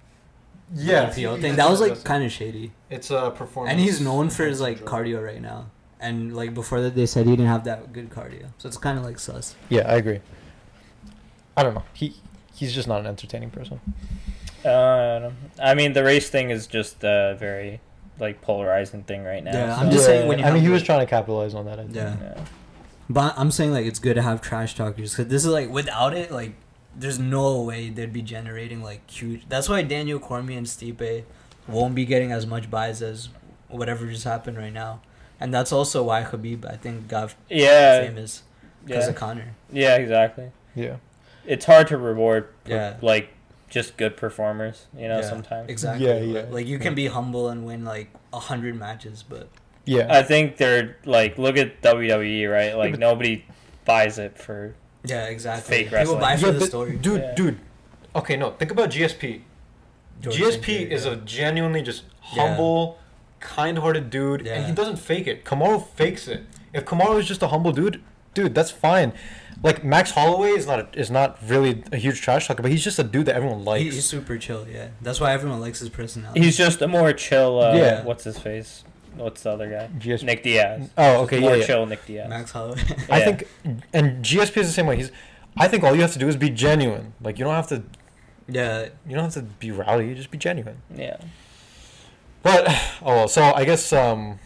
yeah, EPO thing that was like kind of shady. It's a performance. And he's known for his like cardio right now. And like before that, they said he didn't have that good cardio, so it's kind of like sus. Yeah, I agree. I don't know. He he's just not an entertaining person. Uh, I mean, the race thing is just a very like polarizing thing right now. Yeah, so- I'm just saying when you I mean, he the- was trying to capitalize on that. I think. Yeah. Yeah. But I'm saying like it's good to have trash talkers because this is like without it, like there's no way they'd be generating like huge. That's why Daniel Cormier and Stipe won't be getting as much buys as whatever just happened right now, and that's also why Khabib I think got Yeah. famous because Yeah. of Conor. Yeah. Exactly. Yeah. It's hard to reward. per- Yeah. Like just good performers. You know, Yeah, sometimes. exactly. Yeah, yeah. Like you can be humble and win like a hundred matches, but Yeah. I think they're like look at WWE right. Like but- nobody buys it for. yeah, exactly. Fake People wrestling. buy for Yeah, the story. dude, Yeah. dude. Okay, no. Think about GSP. George GSP St. Is yeah. a genuinely just Yeah. humble, kind-hearted dude, and he doesn't fake it. Kamaru fakes it. If Kamaru is just a humble dude, dude, that's fine. Like Max Holloway is not a, is not really a huge trash talker, but he's just a dude that everyone He- likes. he's super chill. Yeah, that's why everyone likes his personality. He's just a more chill. Uh, Yeah. What's his face? What's the other guy? GSP. Nick Diaz. Oh, okay, More yeah, yeah. chill Nick Diaz. Max Holloway. I think, and GSP is the same way. He's, I think all you have to do is be genuine. Like you don't have to, yeah, you don't have to be rowdy. You just be genuine. Yeah. But oh, well, so I guess um,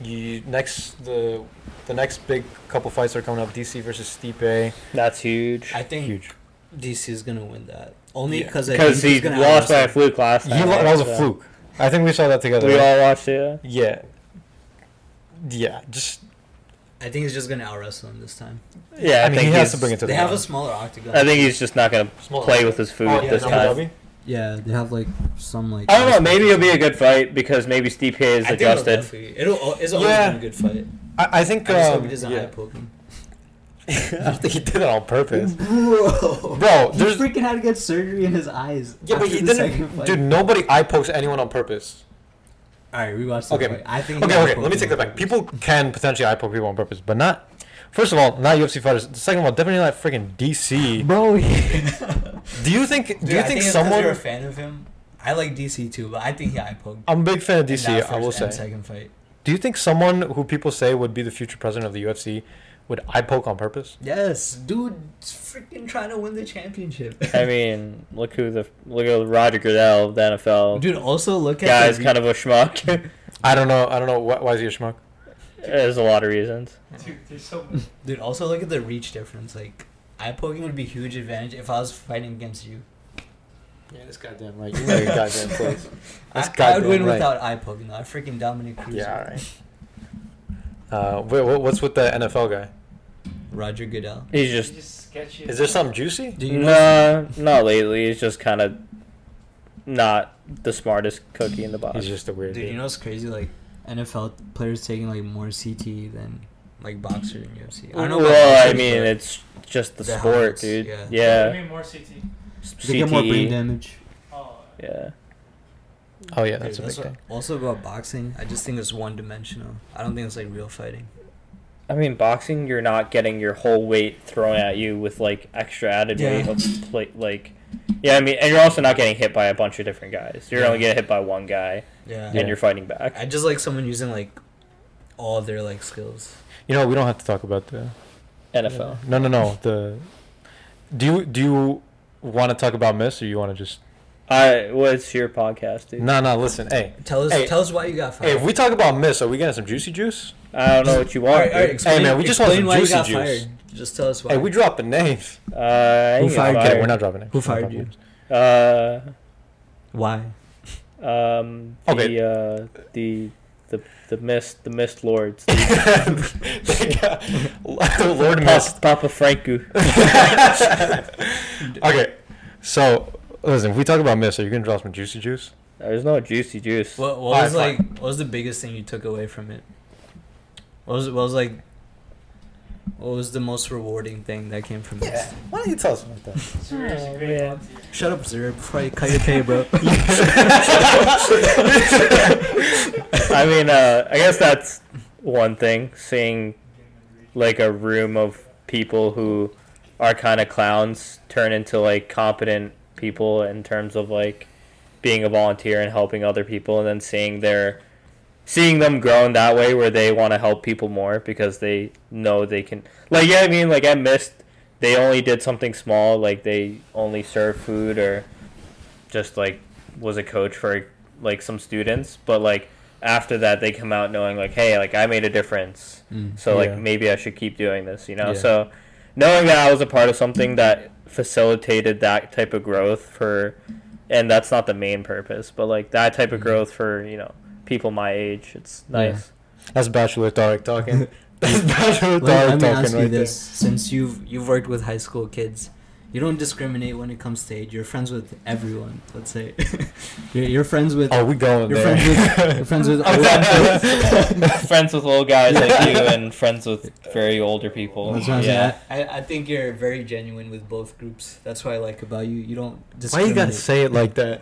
you next the the next big couple fights are coming up. DC versus Stipe. That's huge. I think Huge. DC is gonna win that only Yeah. because Because he lost by a fluke last time. lo- that was a fluke. I think we saw that together. We right? all watched it. Yeah. Yeah. Just. I think he's just gonna out wrestle him this time. Yeah, I, I mean, think he has to bring it to They the have a smaller octagon. I think he's just not gonna Small- play with his food Oh, yeah, this Abu time. Dhabi? yeah, they have like some like. I don't know. Maybe it'll be a good fight because maybe Stipe is I think it'll adjusted. definitely- It'll. It's always Yeah. been a good fight. I, I think. I just hope Um, he doesn't yeah. poke him. I don't think he did it on purpose. Bro, Bro, he freaking had to get surgery in his eyes. Yeah, but he the didn't. Dude, nobody eye pokes anyone on purpose. All right, we watched the Okay. fight. I think. Okay, okay. Let me take that back. People can potentially eye poke people on purpose, but not. First of all, not UFC fighters. Second of all, definitely not freaking DC. Bro, Do you think? Dude, do you I think it's 'cause someone? You're a fan of him. I like DC too, but I think he eye poked. I'm a big fan of DC. that I will say. Second fight. Do you think someone who people say would be the future president of the UFC would eye poke on purpose? Yes, dude, freaking trying to win the championship. I mean, look who the look at Roger Goodell, of the NFL. Dude, also look at Guy's the kind of a schmuck. I don't know. I don't know. Why, why is he a schmuck? There's a lot of reasons. Dude, there's so dude. Also look at the reach difference. Like, eye poking would be a huge advantage if I was fighting against you. Yeah, that's goddamn right. You know your goddamn place. That's I, I would win right. without eye poking. though. I freaking Dominick Cruz. Yeah, all right. Uh, wait, what's with the NFL guy? Roger Goodell. He's Just, just just sketchy. Is there something juicy? Do you know? nah, not lately. He's just kind of not the smartest cookie in the box. He's just a weird Dude, dude. you know what's crazy? Like NFL players taking like more CT than like boxer in UFC. I don't know. about well, I mean, it's just the The sport, helmets, dude. yeah. What Yeah, do mean more CT? they get more brain damage. Oh. Yeah, Oh yeah, that's Dude, a big what- thing. Also about boxing, I just think it's one dimensional. I don't think it's like real fighting. I mean, boxing, you're not getting your whole weight thrown at you with like extra added weight of plate. Like, yeah, I mean, and you're also not getting hit by a bunch of different guys. You're Yeah. only getting hit by one guy, Yeah. and you're fighting back. I just like someone using like all their like skills. You know, we don't have to talk about the NFL. No, no, no. The do you do you want to talk about Miss or you want to just? I what's your podcast, dude? No, no. Listen, hey, Tell us Hey. tell us why you got hey. fired. If we talk about Miss, are we getting some juicy juice? I don't know what you want. Alright, alright, dude. explain, man, we just want explain some why juicy you got juice. fired. Just tell us why. Hey, we dropped the names. Uh, Who fired you? Okay, we're not dropping names. Who We're fired dropping you? names. Uh, why? um, the Okay. uh, the the the mist the mist lords. They got- Lord Miss. Papa, Papa Franku. Okay, so listen. If we talk about mist, are you gonna drop some juicy juice? There's no juicy juice. What, what was fine. like? What was the biggest thing you took away from it? What was what was like? What was the most rewarding thing that came from this? Why don't you tell us about that? Oh, man. Shut up, Zero, before I cut your pay, bro. I mean, uh, I guess that's one thing. Seeing like a room of people who are kind of clowns turn into like competent people in terms of like being a volunteer and helping other people, and then seeing their seeing them grow in that way where they want to help people more because they know they can. Like yeah, I mean, like I missed. They only did something small, like they only served food or just like was a coach for like some students, but like after that they come out knowing like hey like i made a difference Mm. so like Yeah. maybe i should keep doing this you know Yeah. so knowing that i was a part of something that facilitated that type of growth for and that's not the main purpose but like that type of Mhm. growth for you know people my age it's Yeah. nice That's Bachelor Tarek talking. That's Bachelor Let, let Tarek me talking ask you right this: since you've you've worked with high school kids, you don't discriminate when it comes to age. You're friends with everyone. Let's say you're, you're friends with. Oh, we going you're there. friends with you're friends with old friends with little guys like you and friends with very older people That's what I'm yeah. I, I think you're very genuine with both groups. That's what I like about you. You don't Why discriminate. you gotta say it like that?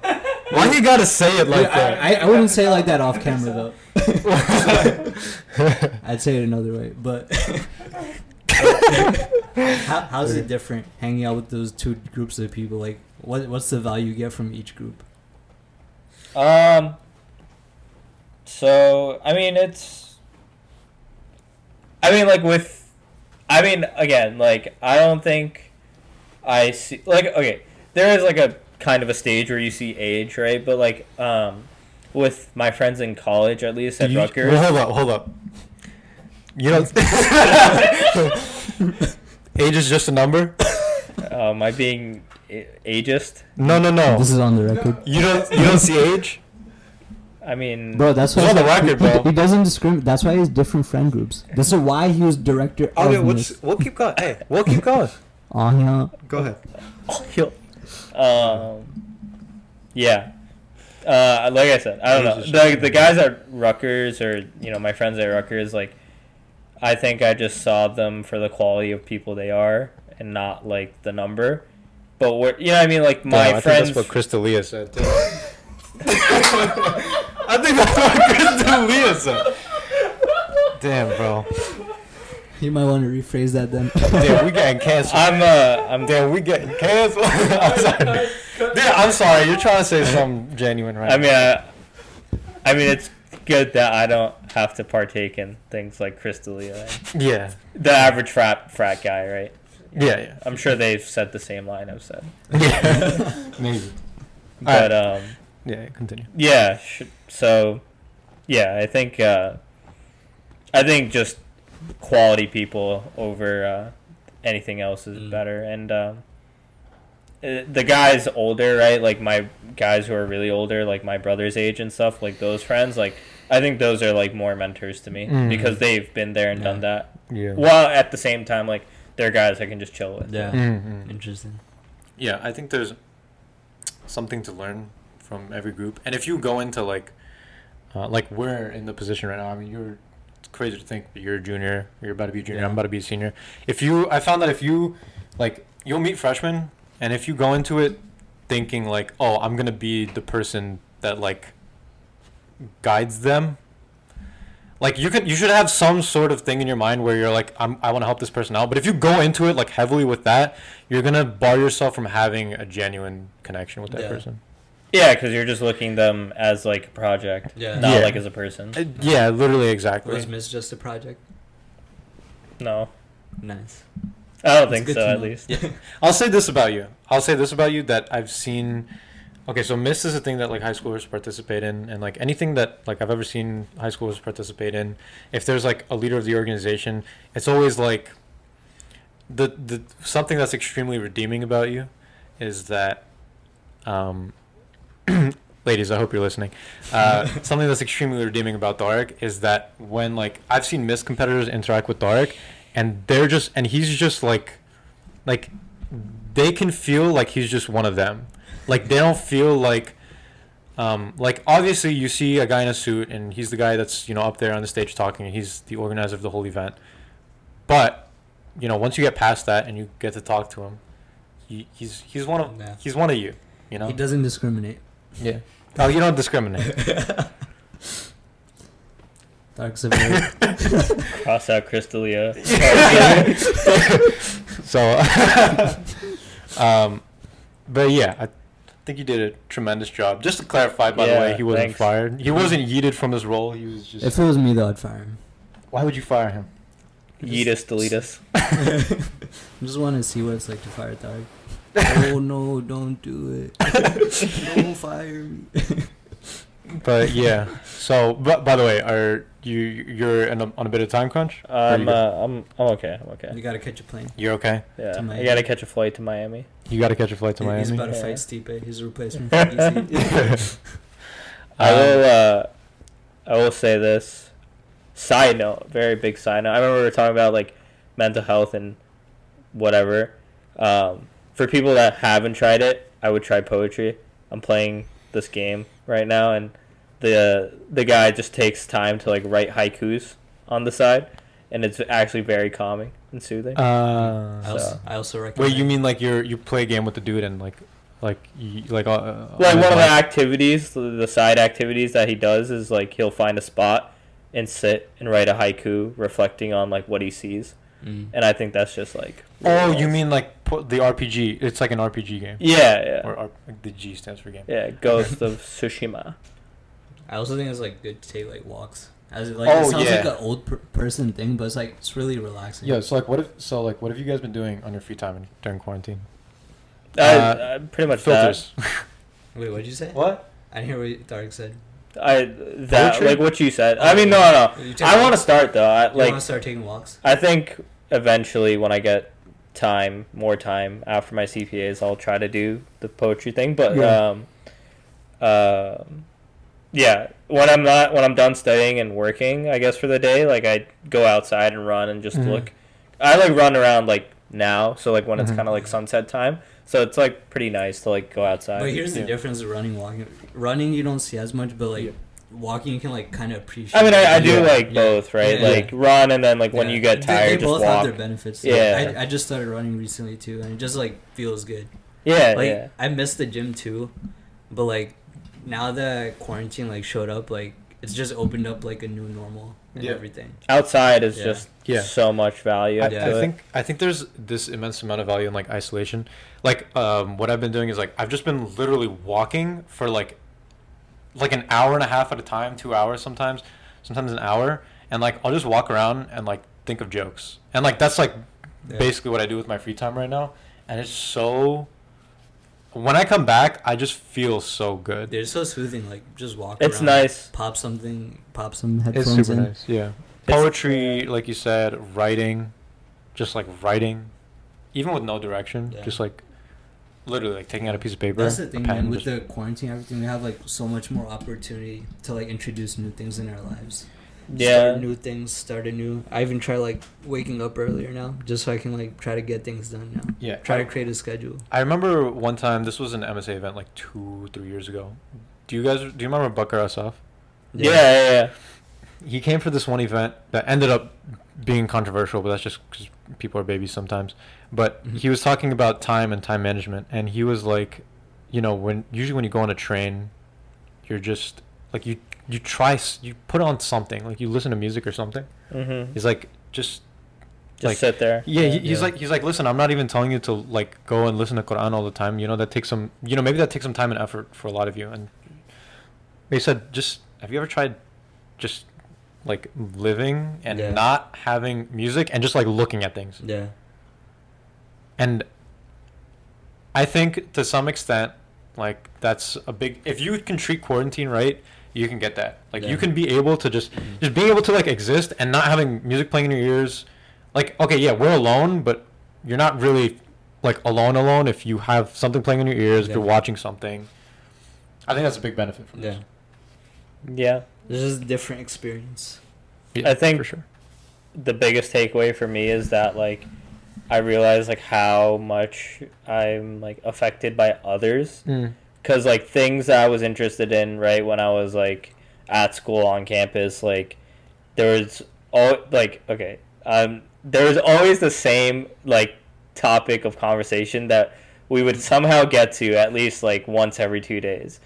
Why you gotta say it like I, that? I, I wouldn't say it like that off camera though. I'd say it another way, but how, how's it different hanging out with those two groups of people? Like, what what's the value you get from each group? Um. So I mean, it's. I mean, like with, I mean, again, like I don't think, I see like okay, there is like a kind of a stage where you see age, right? But like, um, with my friends in college, at least at You- Rutgers, well, hold up, hold up. You know, age is just a number. uh, am I being ageist? No, no, no. This is on the record, You don't. You don't see age. I mean, bro. That's It's why on the he- record, bro. He doesn't discriminate. That's why he's different friend groups. This is why he was director Okay, of what's, MIST. we'll keep going. Hey, we'll keep going. Oh yeah. Go ahead. Um, yeah. Uh, like I said, I don't know. The the guys at Rutgers or you know my friends at Rutgers, like, I think I just saw them for the quality of people they are and not like the number. But we're, you know, what I mean, like my Damn, I friends. think that's what Crystalia said. Too. I think that's what Crystalia said. Damn, bro. You might want to rephrase that then. Damn, we getting canceled. I'm uh, I'm Damn, we getting canceled. I'm sorry. Dude, I'm sorry. You're trying to say something genuine, right? I mean, I, I mean, it's good that I don't have to partake in things like Crystalia, yeah, the average frat frat guy, right? yeah, yeah. I'm sure they've said the same line I've said, yeah. Maybe. but um. Yeah, continue. Yeah. Sh- so, yeah, I think uh, I think just quality people over uh, anything else is Mm. better. And um, uh, the guys older, right? Like my guys who are really older, like my brother's age and stuff. Like those friends, like I think those are like more mentors to me Mm. because they've been there and done that. Yeah. While at the same time, like they're guys I can just chill with. yeah. Mm-hmm. Interesting. Yeah, I think there's something to learn from every group, and if you go into like, uh, like we're in the position right now. I mean, you're it's crazy to think but you're a junior, you're about to be a junior, Yeah. I'm about to be a senior. If you, I found that if you, like, you'll meet freshmen, and if you go into it thinking like, oh, I'm gonna be the person that like guides them. Like you could, you should have some sort of thing in your mind where you're like, I'm, I want to help this person out. But if you go into it like heavily with that, you're gonna bar yourself from having a genuine connection with that Yeah. person. Yeah, because you're just looking them as like a project, Yeah. not Yeah. like as a person. Uh, yeah, literally, exactly. Was MIST just a project? No, Nice. I don't It's think good so. to At know. least. Yeah. I'll say this about you. I'll say this about you that I've seen. Okay, so MIST is a thing that like high schoolers participate in, and like anything that like I've ever seen high schoolers participate in. If there's like a leader of the organization, it's always like the the something that's extremely redeeming about you is that, um, ladies, I hope you're listening. Uh, something that's extremely redeeming about Dark is that when like I've seen MIST competitors interact with Dark, and they're just and he's just like, like they can feel like he's just one of them. Like they don't feel like um, like obviously you see a guy in a suit and he's the guy that's, you know, up there on the stage talking and he's the organizer of the whole event. But, you know, once you get past that and you get to talk to him, he, he's he's one of he's one of you, you know? He doesn't discriminate. Yeah. Oh, you don't discriminate. Dark's a Cross out Crystalia. so um but yeah, I think you did a tremendous job. Just to clarify by the way, he wasn't thanks. fired. He wasn't yeeted from his role. He was just if it was me though, I'd fire him. Why would you fire him? Yeetus, deletus. I just want to see what it's like to fire Dark. Oh no, don't do it. don't fire me. But yeah. So, but by the way, are you you're in a, on a bit of time crunch? I'm, uh, I'm, I'm okay. I'm okay. You gotta catch a plane. you're okay. Yeah, to I Miami. gotta catch a flight to Miami. You got to catch a flight to He- He's Miami. about to Yeah. fight Stipe. He's a replacement for DC. I Um, will. Uh, I will say this. Side note, very big side note. I remember we were talking about like mental health and whatever. Um, for people that haven't tried it, I would try poetry. I'm playing this game right now, and the the guy just takes time to like write haikus on the side, and it's actually very calming and soothing. Uh, I also, I also recommend. wait, you mean like you're you play a game with the dude and like like you, like uh, like on one of the activities, the the side activities that he does is like he'll find a spot and sit and write a haiku reflecting on like what he sees, Mm. and I think that's just like. Oh, really you mean like pu- the RPG? It's like an RPG game. Yeah, yeah, Or, or like the G stands for game. yeah. Ghost of Tsushima. I also think it's like good to take like walks. As like, Oh, it sounds yeah. like an old per- person thing, but it's like it's really relaxing. Yeah. So like, what if so like what have you guys been doing on your free time in- during quarantine? Uh, Uh, uh, pretty much Filters. Wait, what did you say? what? I didn't hear what Dark said. I that Poetry? like what you said. I mean, no, no. You no. I want to start though. I, like want to start taking walks? I think eventually when I get time, more time after my CPAs, I'll try to do the poetry thing. But Yeah. um, um, yeah, when I'm not when I'm done studying and working, I guess for the day, like I go outside and run and just Mhm. look. I like run around like now, so like when it's Mhm. kind of like sunset time, so it's like pretty nice to like go outside. But here's the difference of running, walking. Running you don't see as much, but like Yeah. walking you can like kind of appreciate. I mean, I, I do Yeah. like both, right? Yeah. Like run and then like when you get They- tired, they, just both walk. have their benefits. Like, Yeah. I, I just started running recently too, and it just like feels good. yeah, Like yeah. I miss the gym too, but like now that quarantine like showed up, like it's just opened up like a new normal and Yeah. everything. Outside is Yeah. just Yeah. so much value. I, to I think I think there's this immense amount of value in like isolation. Like um, what I've been doing is like I've just been literally walking for like like an hour and a half at a time, two hours sometimes, sometimes an hour, and like I'll just walk around and like think of jokes, and like that's like Yeah. basically what I do with my free time right now, and it's so. When I come back, I just feel so good. They're so soothing. Like just walk. It's around, nice. Pop something. Pop some headphones. It's headphones super in. nice. Yeah. It's- Poetry, like you said, writing, just like writing, even with no direction, Yeah. just like literally like taking out a piece of paper. That's the thing, man. With just- the quarantine, everything, we have like so much more opportunity to like introduce new things in our lives. Yeah. Start new things. Start a new. I even try like waking up earlier now, just so I can like try to get things done now. yeah. Try I, to create a schedule. I remember one time this was an MSA event like two, three years ago. Do you guys do you remember Bakar Asaf? Yeah, yeah, yeah. He came for this one event that ended up being controversial, but that's just because people are babies sometimes. But Mhm. he was talking about time and time management, and he was like, you know, when usually when you go on a train, you're just like you you try you put on something like you listen to music or something. Mm-hmm. He's like just Just like- sit there. yeah, he, he's Yeah. like he's like listen, I'm not even telling you to like go and listen to Quran all the time. You know that takes some you know maybe that takes some time and effort for a lot of you. And they said just have you ever tried just like living and Yeah. not having music and just like looking at things. Yeah. And I think to some extent, like that's a big. If you can treat quarantine right, you can get that. Like Yeah. you can be able to just Mhm. just being able to like exist and not having music playing in your ears. Like okay, yeah, we're alone, but you're not really like alone alone if you have something playing in your ears. If you're watching something. I think that's a big benefit from Yeah. this. Yeah. This is a different experience. Yeah, I think- for sure. the biggest takeaway for me is that like I realize like how much I'm like affected by others Mm. because like things that I was interested in right when I was like at school on campus like there was all like okay um there was always the same like topic of conversation that we would somehow get to at least like once every two days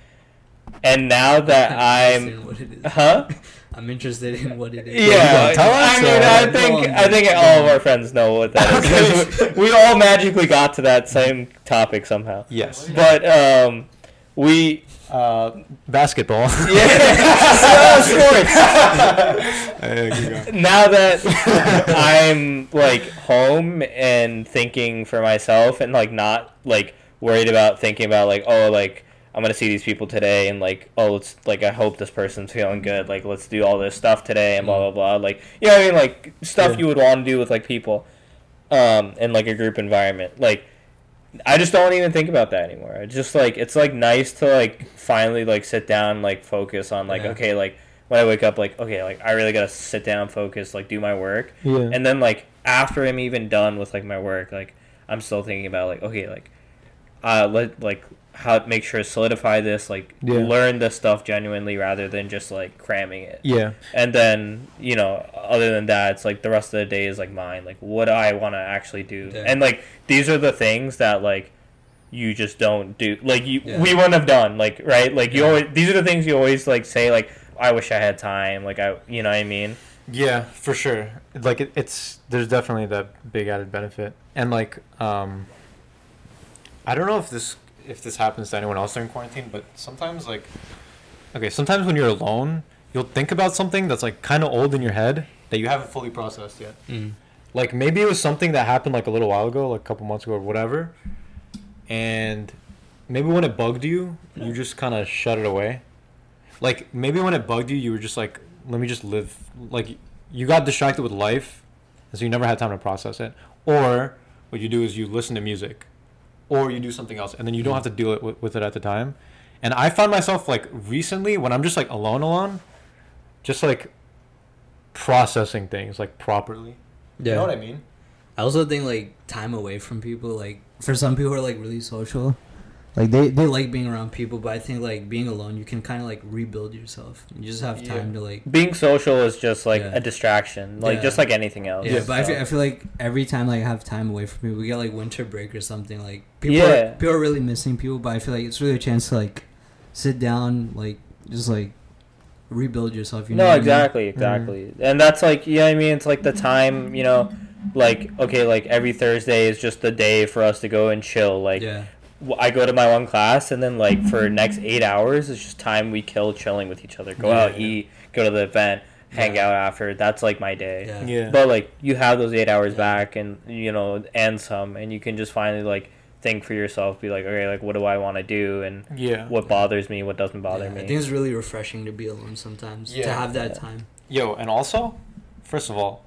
and now that I'm what it is. huh I'm interested in what it is. yeah, tell us, I mean, I think I think all of our friends know what that is. 'cause we all magically got to that same topic somehow. Yes. But um, we Uh, basketball. yeah, sports. Hey, good guy. now that I'm like home and thinking for myself and like not like worried about thinking about like oh like I'm gonna see these people today and like oh let's like I hope this person's feeling good like let's do all this stuff today and blah blah blah like you know what I mean like stuff Yeah. you would want to do with like people um in like a group environment like I just don't even think about that anymore. I just like it's like nice to like finally like sit down like focus on like Yeah. okay like when I wake up like okay like I really gotta sit down focus like do my work Yeah. and then like after I'm even done with like my work like I'm still thinking about like okay like uh let like how to make sure to solidify this like Yeah. learn this stuff genuinely rather than just like cramming it yeah. and then you know other than that it's like the rest of the day is like mine like what do i want to actually do Yeah. and like these are the things that like you just don't do like you Yeah. we wouldn't have done like right like you Yeah. always these are the things you always like say like i wish i had time like i you know what i mean Yeah, for sure. Like it, it's there's definitely that big added benefit, and like um, I don't know if this if this happens to anyone else during quarantine, but sometimes like, okay, sometimes when you're alone, you'll think about something that's like kind of old in your head that you haven't fully processed yet. Mm. Like maybe it was something that happened like a little while ago, like a couple months ago or whatever, and maybe when it bugged you, you just kind of shut it away. Like maybe when it bugged you, you were just like, let me just live. Like you got distracted with life, and so you never had time to process it. Or what you do is you listen to music, or you do something else, and then you don't hmm. have to deal it with, with it at the time. And I found myself like recently when I'm just like alone, alone, just like processing things like properly. Yeah. You know what I mean? I also think like time away from people, like for some people who are like really social, like they, they like being around people, but I think like being alone, you can kind of like rebuild yourself. You just have time Yeah. to like. being social is just like Yeah. a distraction like Yeah. just like anything else Yeah, but I feel, I feel like every time like I have time away from people, we get like winter break or something. Like people, Yeah. are, people are really missing people, but I feel like it's really a chance to like sit down, like just like rebuild yourself. You know? no what I mean? exactly exactly and that's like you know i mean it's like the time you know like okay like every thursday is just the day for us to go and chill like yeah, w- I go to my one class and then like for next eight hours it's just time we kill chilling with each other. Go Yeah, out, yeah. eat, go to the event, hang Yeah. out after. That's like my day. yeah, Yeah. But like you have those eight hours Yeah. back and you know and some and you can just finally like think for yourself, be like, okay, like what do I want to do and Yeah. what bothers me, what doesn't bother Yeah, me. I think it's really refreshing to be alone sometimes. Yeah. To have that Yeah. time. Yo, and also, first of all,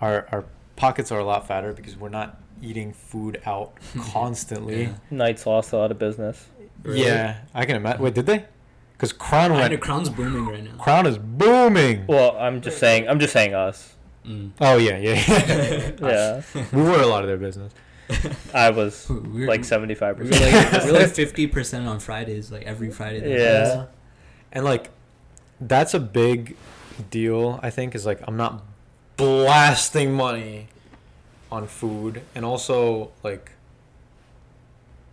our our pockets are a lot fatter because we're not eating food out constantly. Yeah. Knights lost a lot of business. Really? Yeah, I can imagine. Wait, did they? Because Crown I know went. Crown's booming right now. Crown is booming. Well, I'm just saying. I'm just saying us. Mm. Oh yeah, yeah. Yeah, we were a lot of their business. I was We're, like seventy five percent. we're like fifty percent on Fridays, like every Friday. that Yeah. comes. And like, that's a big deal. I think is like I'm not blasting money on food, and also like,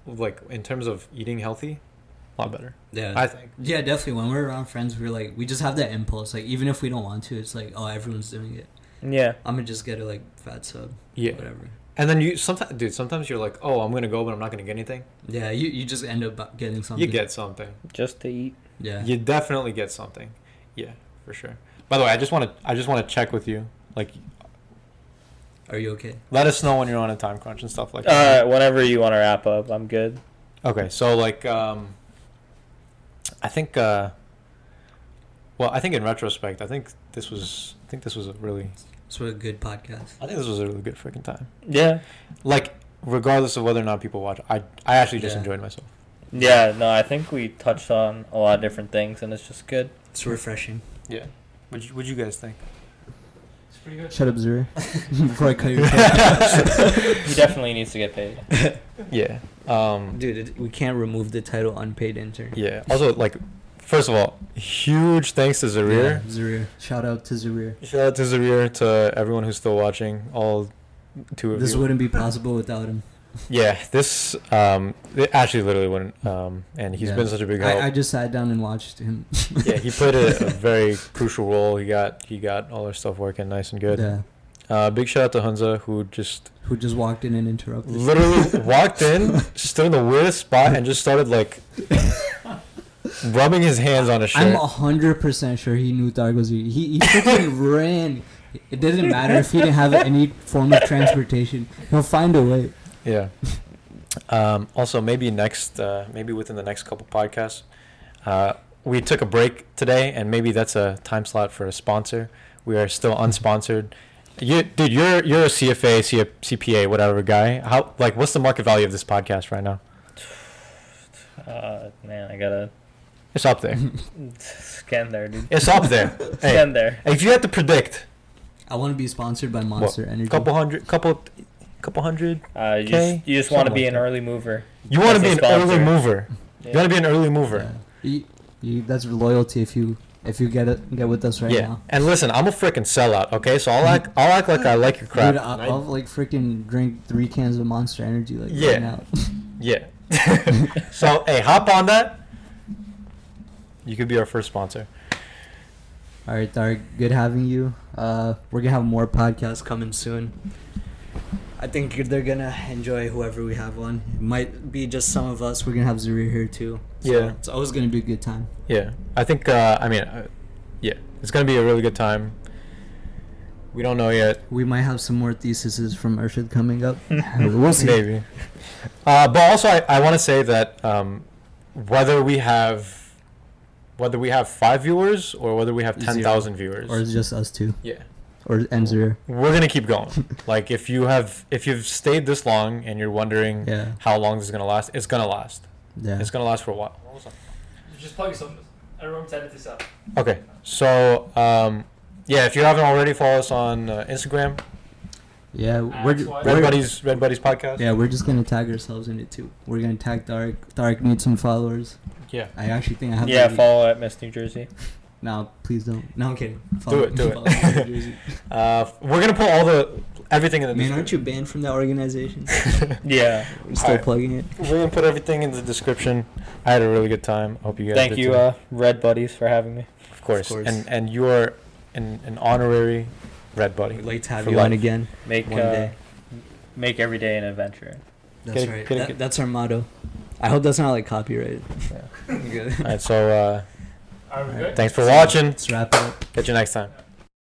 like in terms of eating healthy, a lot better. Yeah. I think. yeah, definitely. When we're around friends, we're like, we just have that impulse. Like, even if we don't want to, it's like, oh, everyone's doing it. Yeah. I'm gonna just get a like fat sub, Yeah. whatever. And then you sometimes, dude. Sometimes you're like, oh, I'm gonna go, but I'm not gonna get anything. Yeah, you, you just end up getting something. You get something. Just to eat. Yeah. You definitely get something. Yeah, for sure. By the way, I just want to I just want to check with you. Like, Are you okay? let us know when you're on a time crunch and stuff like that. right. Whenever you want to wrap up, I'm good. Okay, so like, um, I think, uh, well, I think in retrospect, I think this was, I think this was a really, It's a good podcast. I think this was a really good freaking time. Yeah. Like, regardless of whether or not people watch, I, I actually just Yeah. enjoyed myself. Yeah. No, I think we touched on a lot of different things, and it's just good. It's refreshing. Yeah. What you, what you guys think? It's pretty good. Shut up, Zarir. Before I cut your. He definitely needs to get paid. Yeah. Um, Dude, it, we can't remove the title unpaid intern. yeah. Also, like, first of all, huge thanks to Zarir. Yeah, Zarir. Shout out to Zarir. Shout out to Zarir, to everyone who's still watching, all two of This you. This wouldn't be possible without him. Yeah, this um, it actually literally wouldn't. Um, and he's Yeah. been such a big help. I, I just sat down and watched him. yeah, he played a, a very crucial role. He got he got all our stuff working nice and good. Yeah. Uh, big shout out to Hunza who just Who just walked in and interrupted. literally walked in, stood in the weirdest spot, and just started like rubbing his hands on a I'm shirt. hundred percent sure he knew Tharg was here. He he freaking ran. It doesn't matter if he didn't have any form of transportation. He'll find a way. Yeah. Um, also, maybe next, uh, maybe within the next couple podcasts, uh, we took a break today, and maybe that's a time slot for a sponsor. We are still unsponsored. You, dude, you're you're a CFA, C- CPA, whatever guy. How like what's the market value of this podcast right now? Uh, man, I gotta It's up there. scan there, dude. It's up there. Hey, Scan there. if you had to predict, I want to be sponsored by Monster Energy. couple hundred, couple, couple hundred, Uh, you Okay. just, you just want to be like an that. early mover. you want to be an early sponsor. mover. You want to be an early mover. Yeah. You, you, that's loyalty if you if you get it get with us right yeah. now. And listen, I'm a freaking sellout. Okay, so I'll act, I'll act like I like your crap. Dude, I'll, I'll like freaking drink three cans of Monster Energy like Yeah. right now. Yeah. so hey, hop on that. You could be our first sponsor. All right, Tharg, good having you. Uh, we're gonna have more podcasts coming soon. I think they're gonna enjoy whoever we have on. It might be just some of us. We're gonna have Zarir here too. So Yeah. it's always gonna be a good time. Yeah, I think. Uh, I mean, uh, yeah, it's gonna be a really good time. We don't know yet. We might have some more theses from Urshid coming up. we'll see. Maybe. Uh, but also, I, I want to say that um, whether we have whether we have five viewers or whether we have ten thousand viewers, Or it's just us two. yeah, Or and Zarir. we're gonna keep going. like if you have if you've stayed this long and you're wondering Yeah. how long this is gonna last, it's gonna last. Yeah. It's gonna last for a while. Just plug some. I remember to edit this out. Okay, so um, yeah, if you haven't already, follow us on uh, Instagram, Yeah, we're, Wise. Red we're Buddies, Red Buddies podcast. yeah, we're just gonna tag ourselves in it too. We're gonna tag Dark. Dark needs some followers. Yeah. I actually think I have. To Yeah, follow at MIST New Jersey. No, please don't. No, I'm kidding. Do it, do it. follow New Jersey. Uh, we're gonna put all the everything in the Man, aren't you banned from that organization? Yeah. We're still Alright. plugging it. We're gonna put everything in the description. I had a really good time. Hope you guys. Thank did you, too. uh, Red Buddies, for having me. of course. course. And and you are an, an honorary red buddy. We'd like to have For you life. on again. Make One uh, day. make every day an adventure. That's Get right. get That- get- that's our motto. I hope that's not like copyrighted. Yeah. Good. All right. So Are we good? thanks for watching. Let's wrap it up. Catch you next time.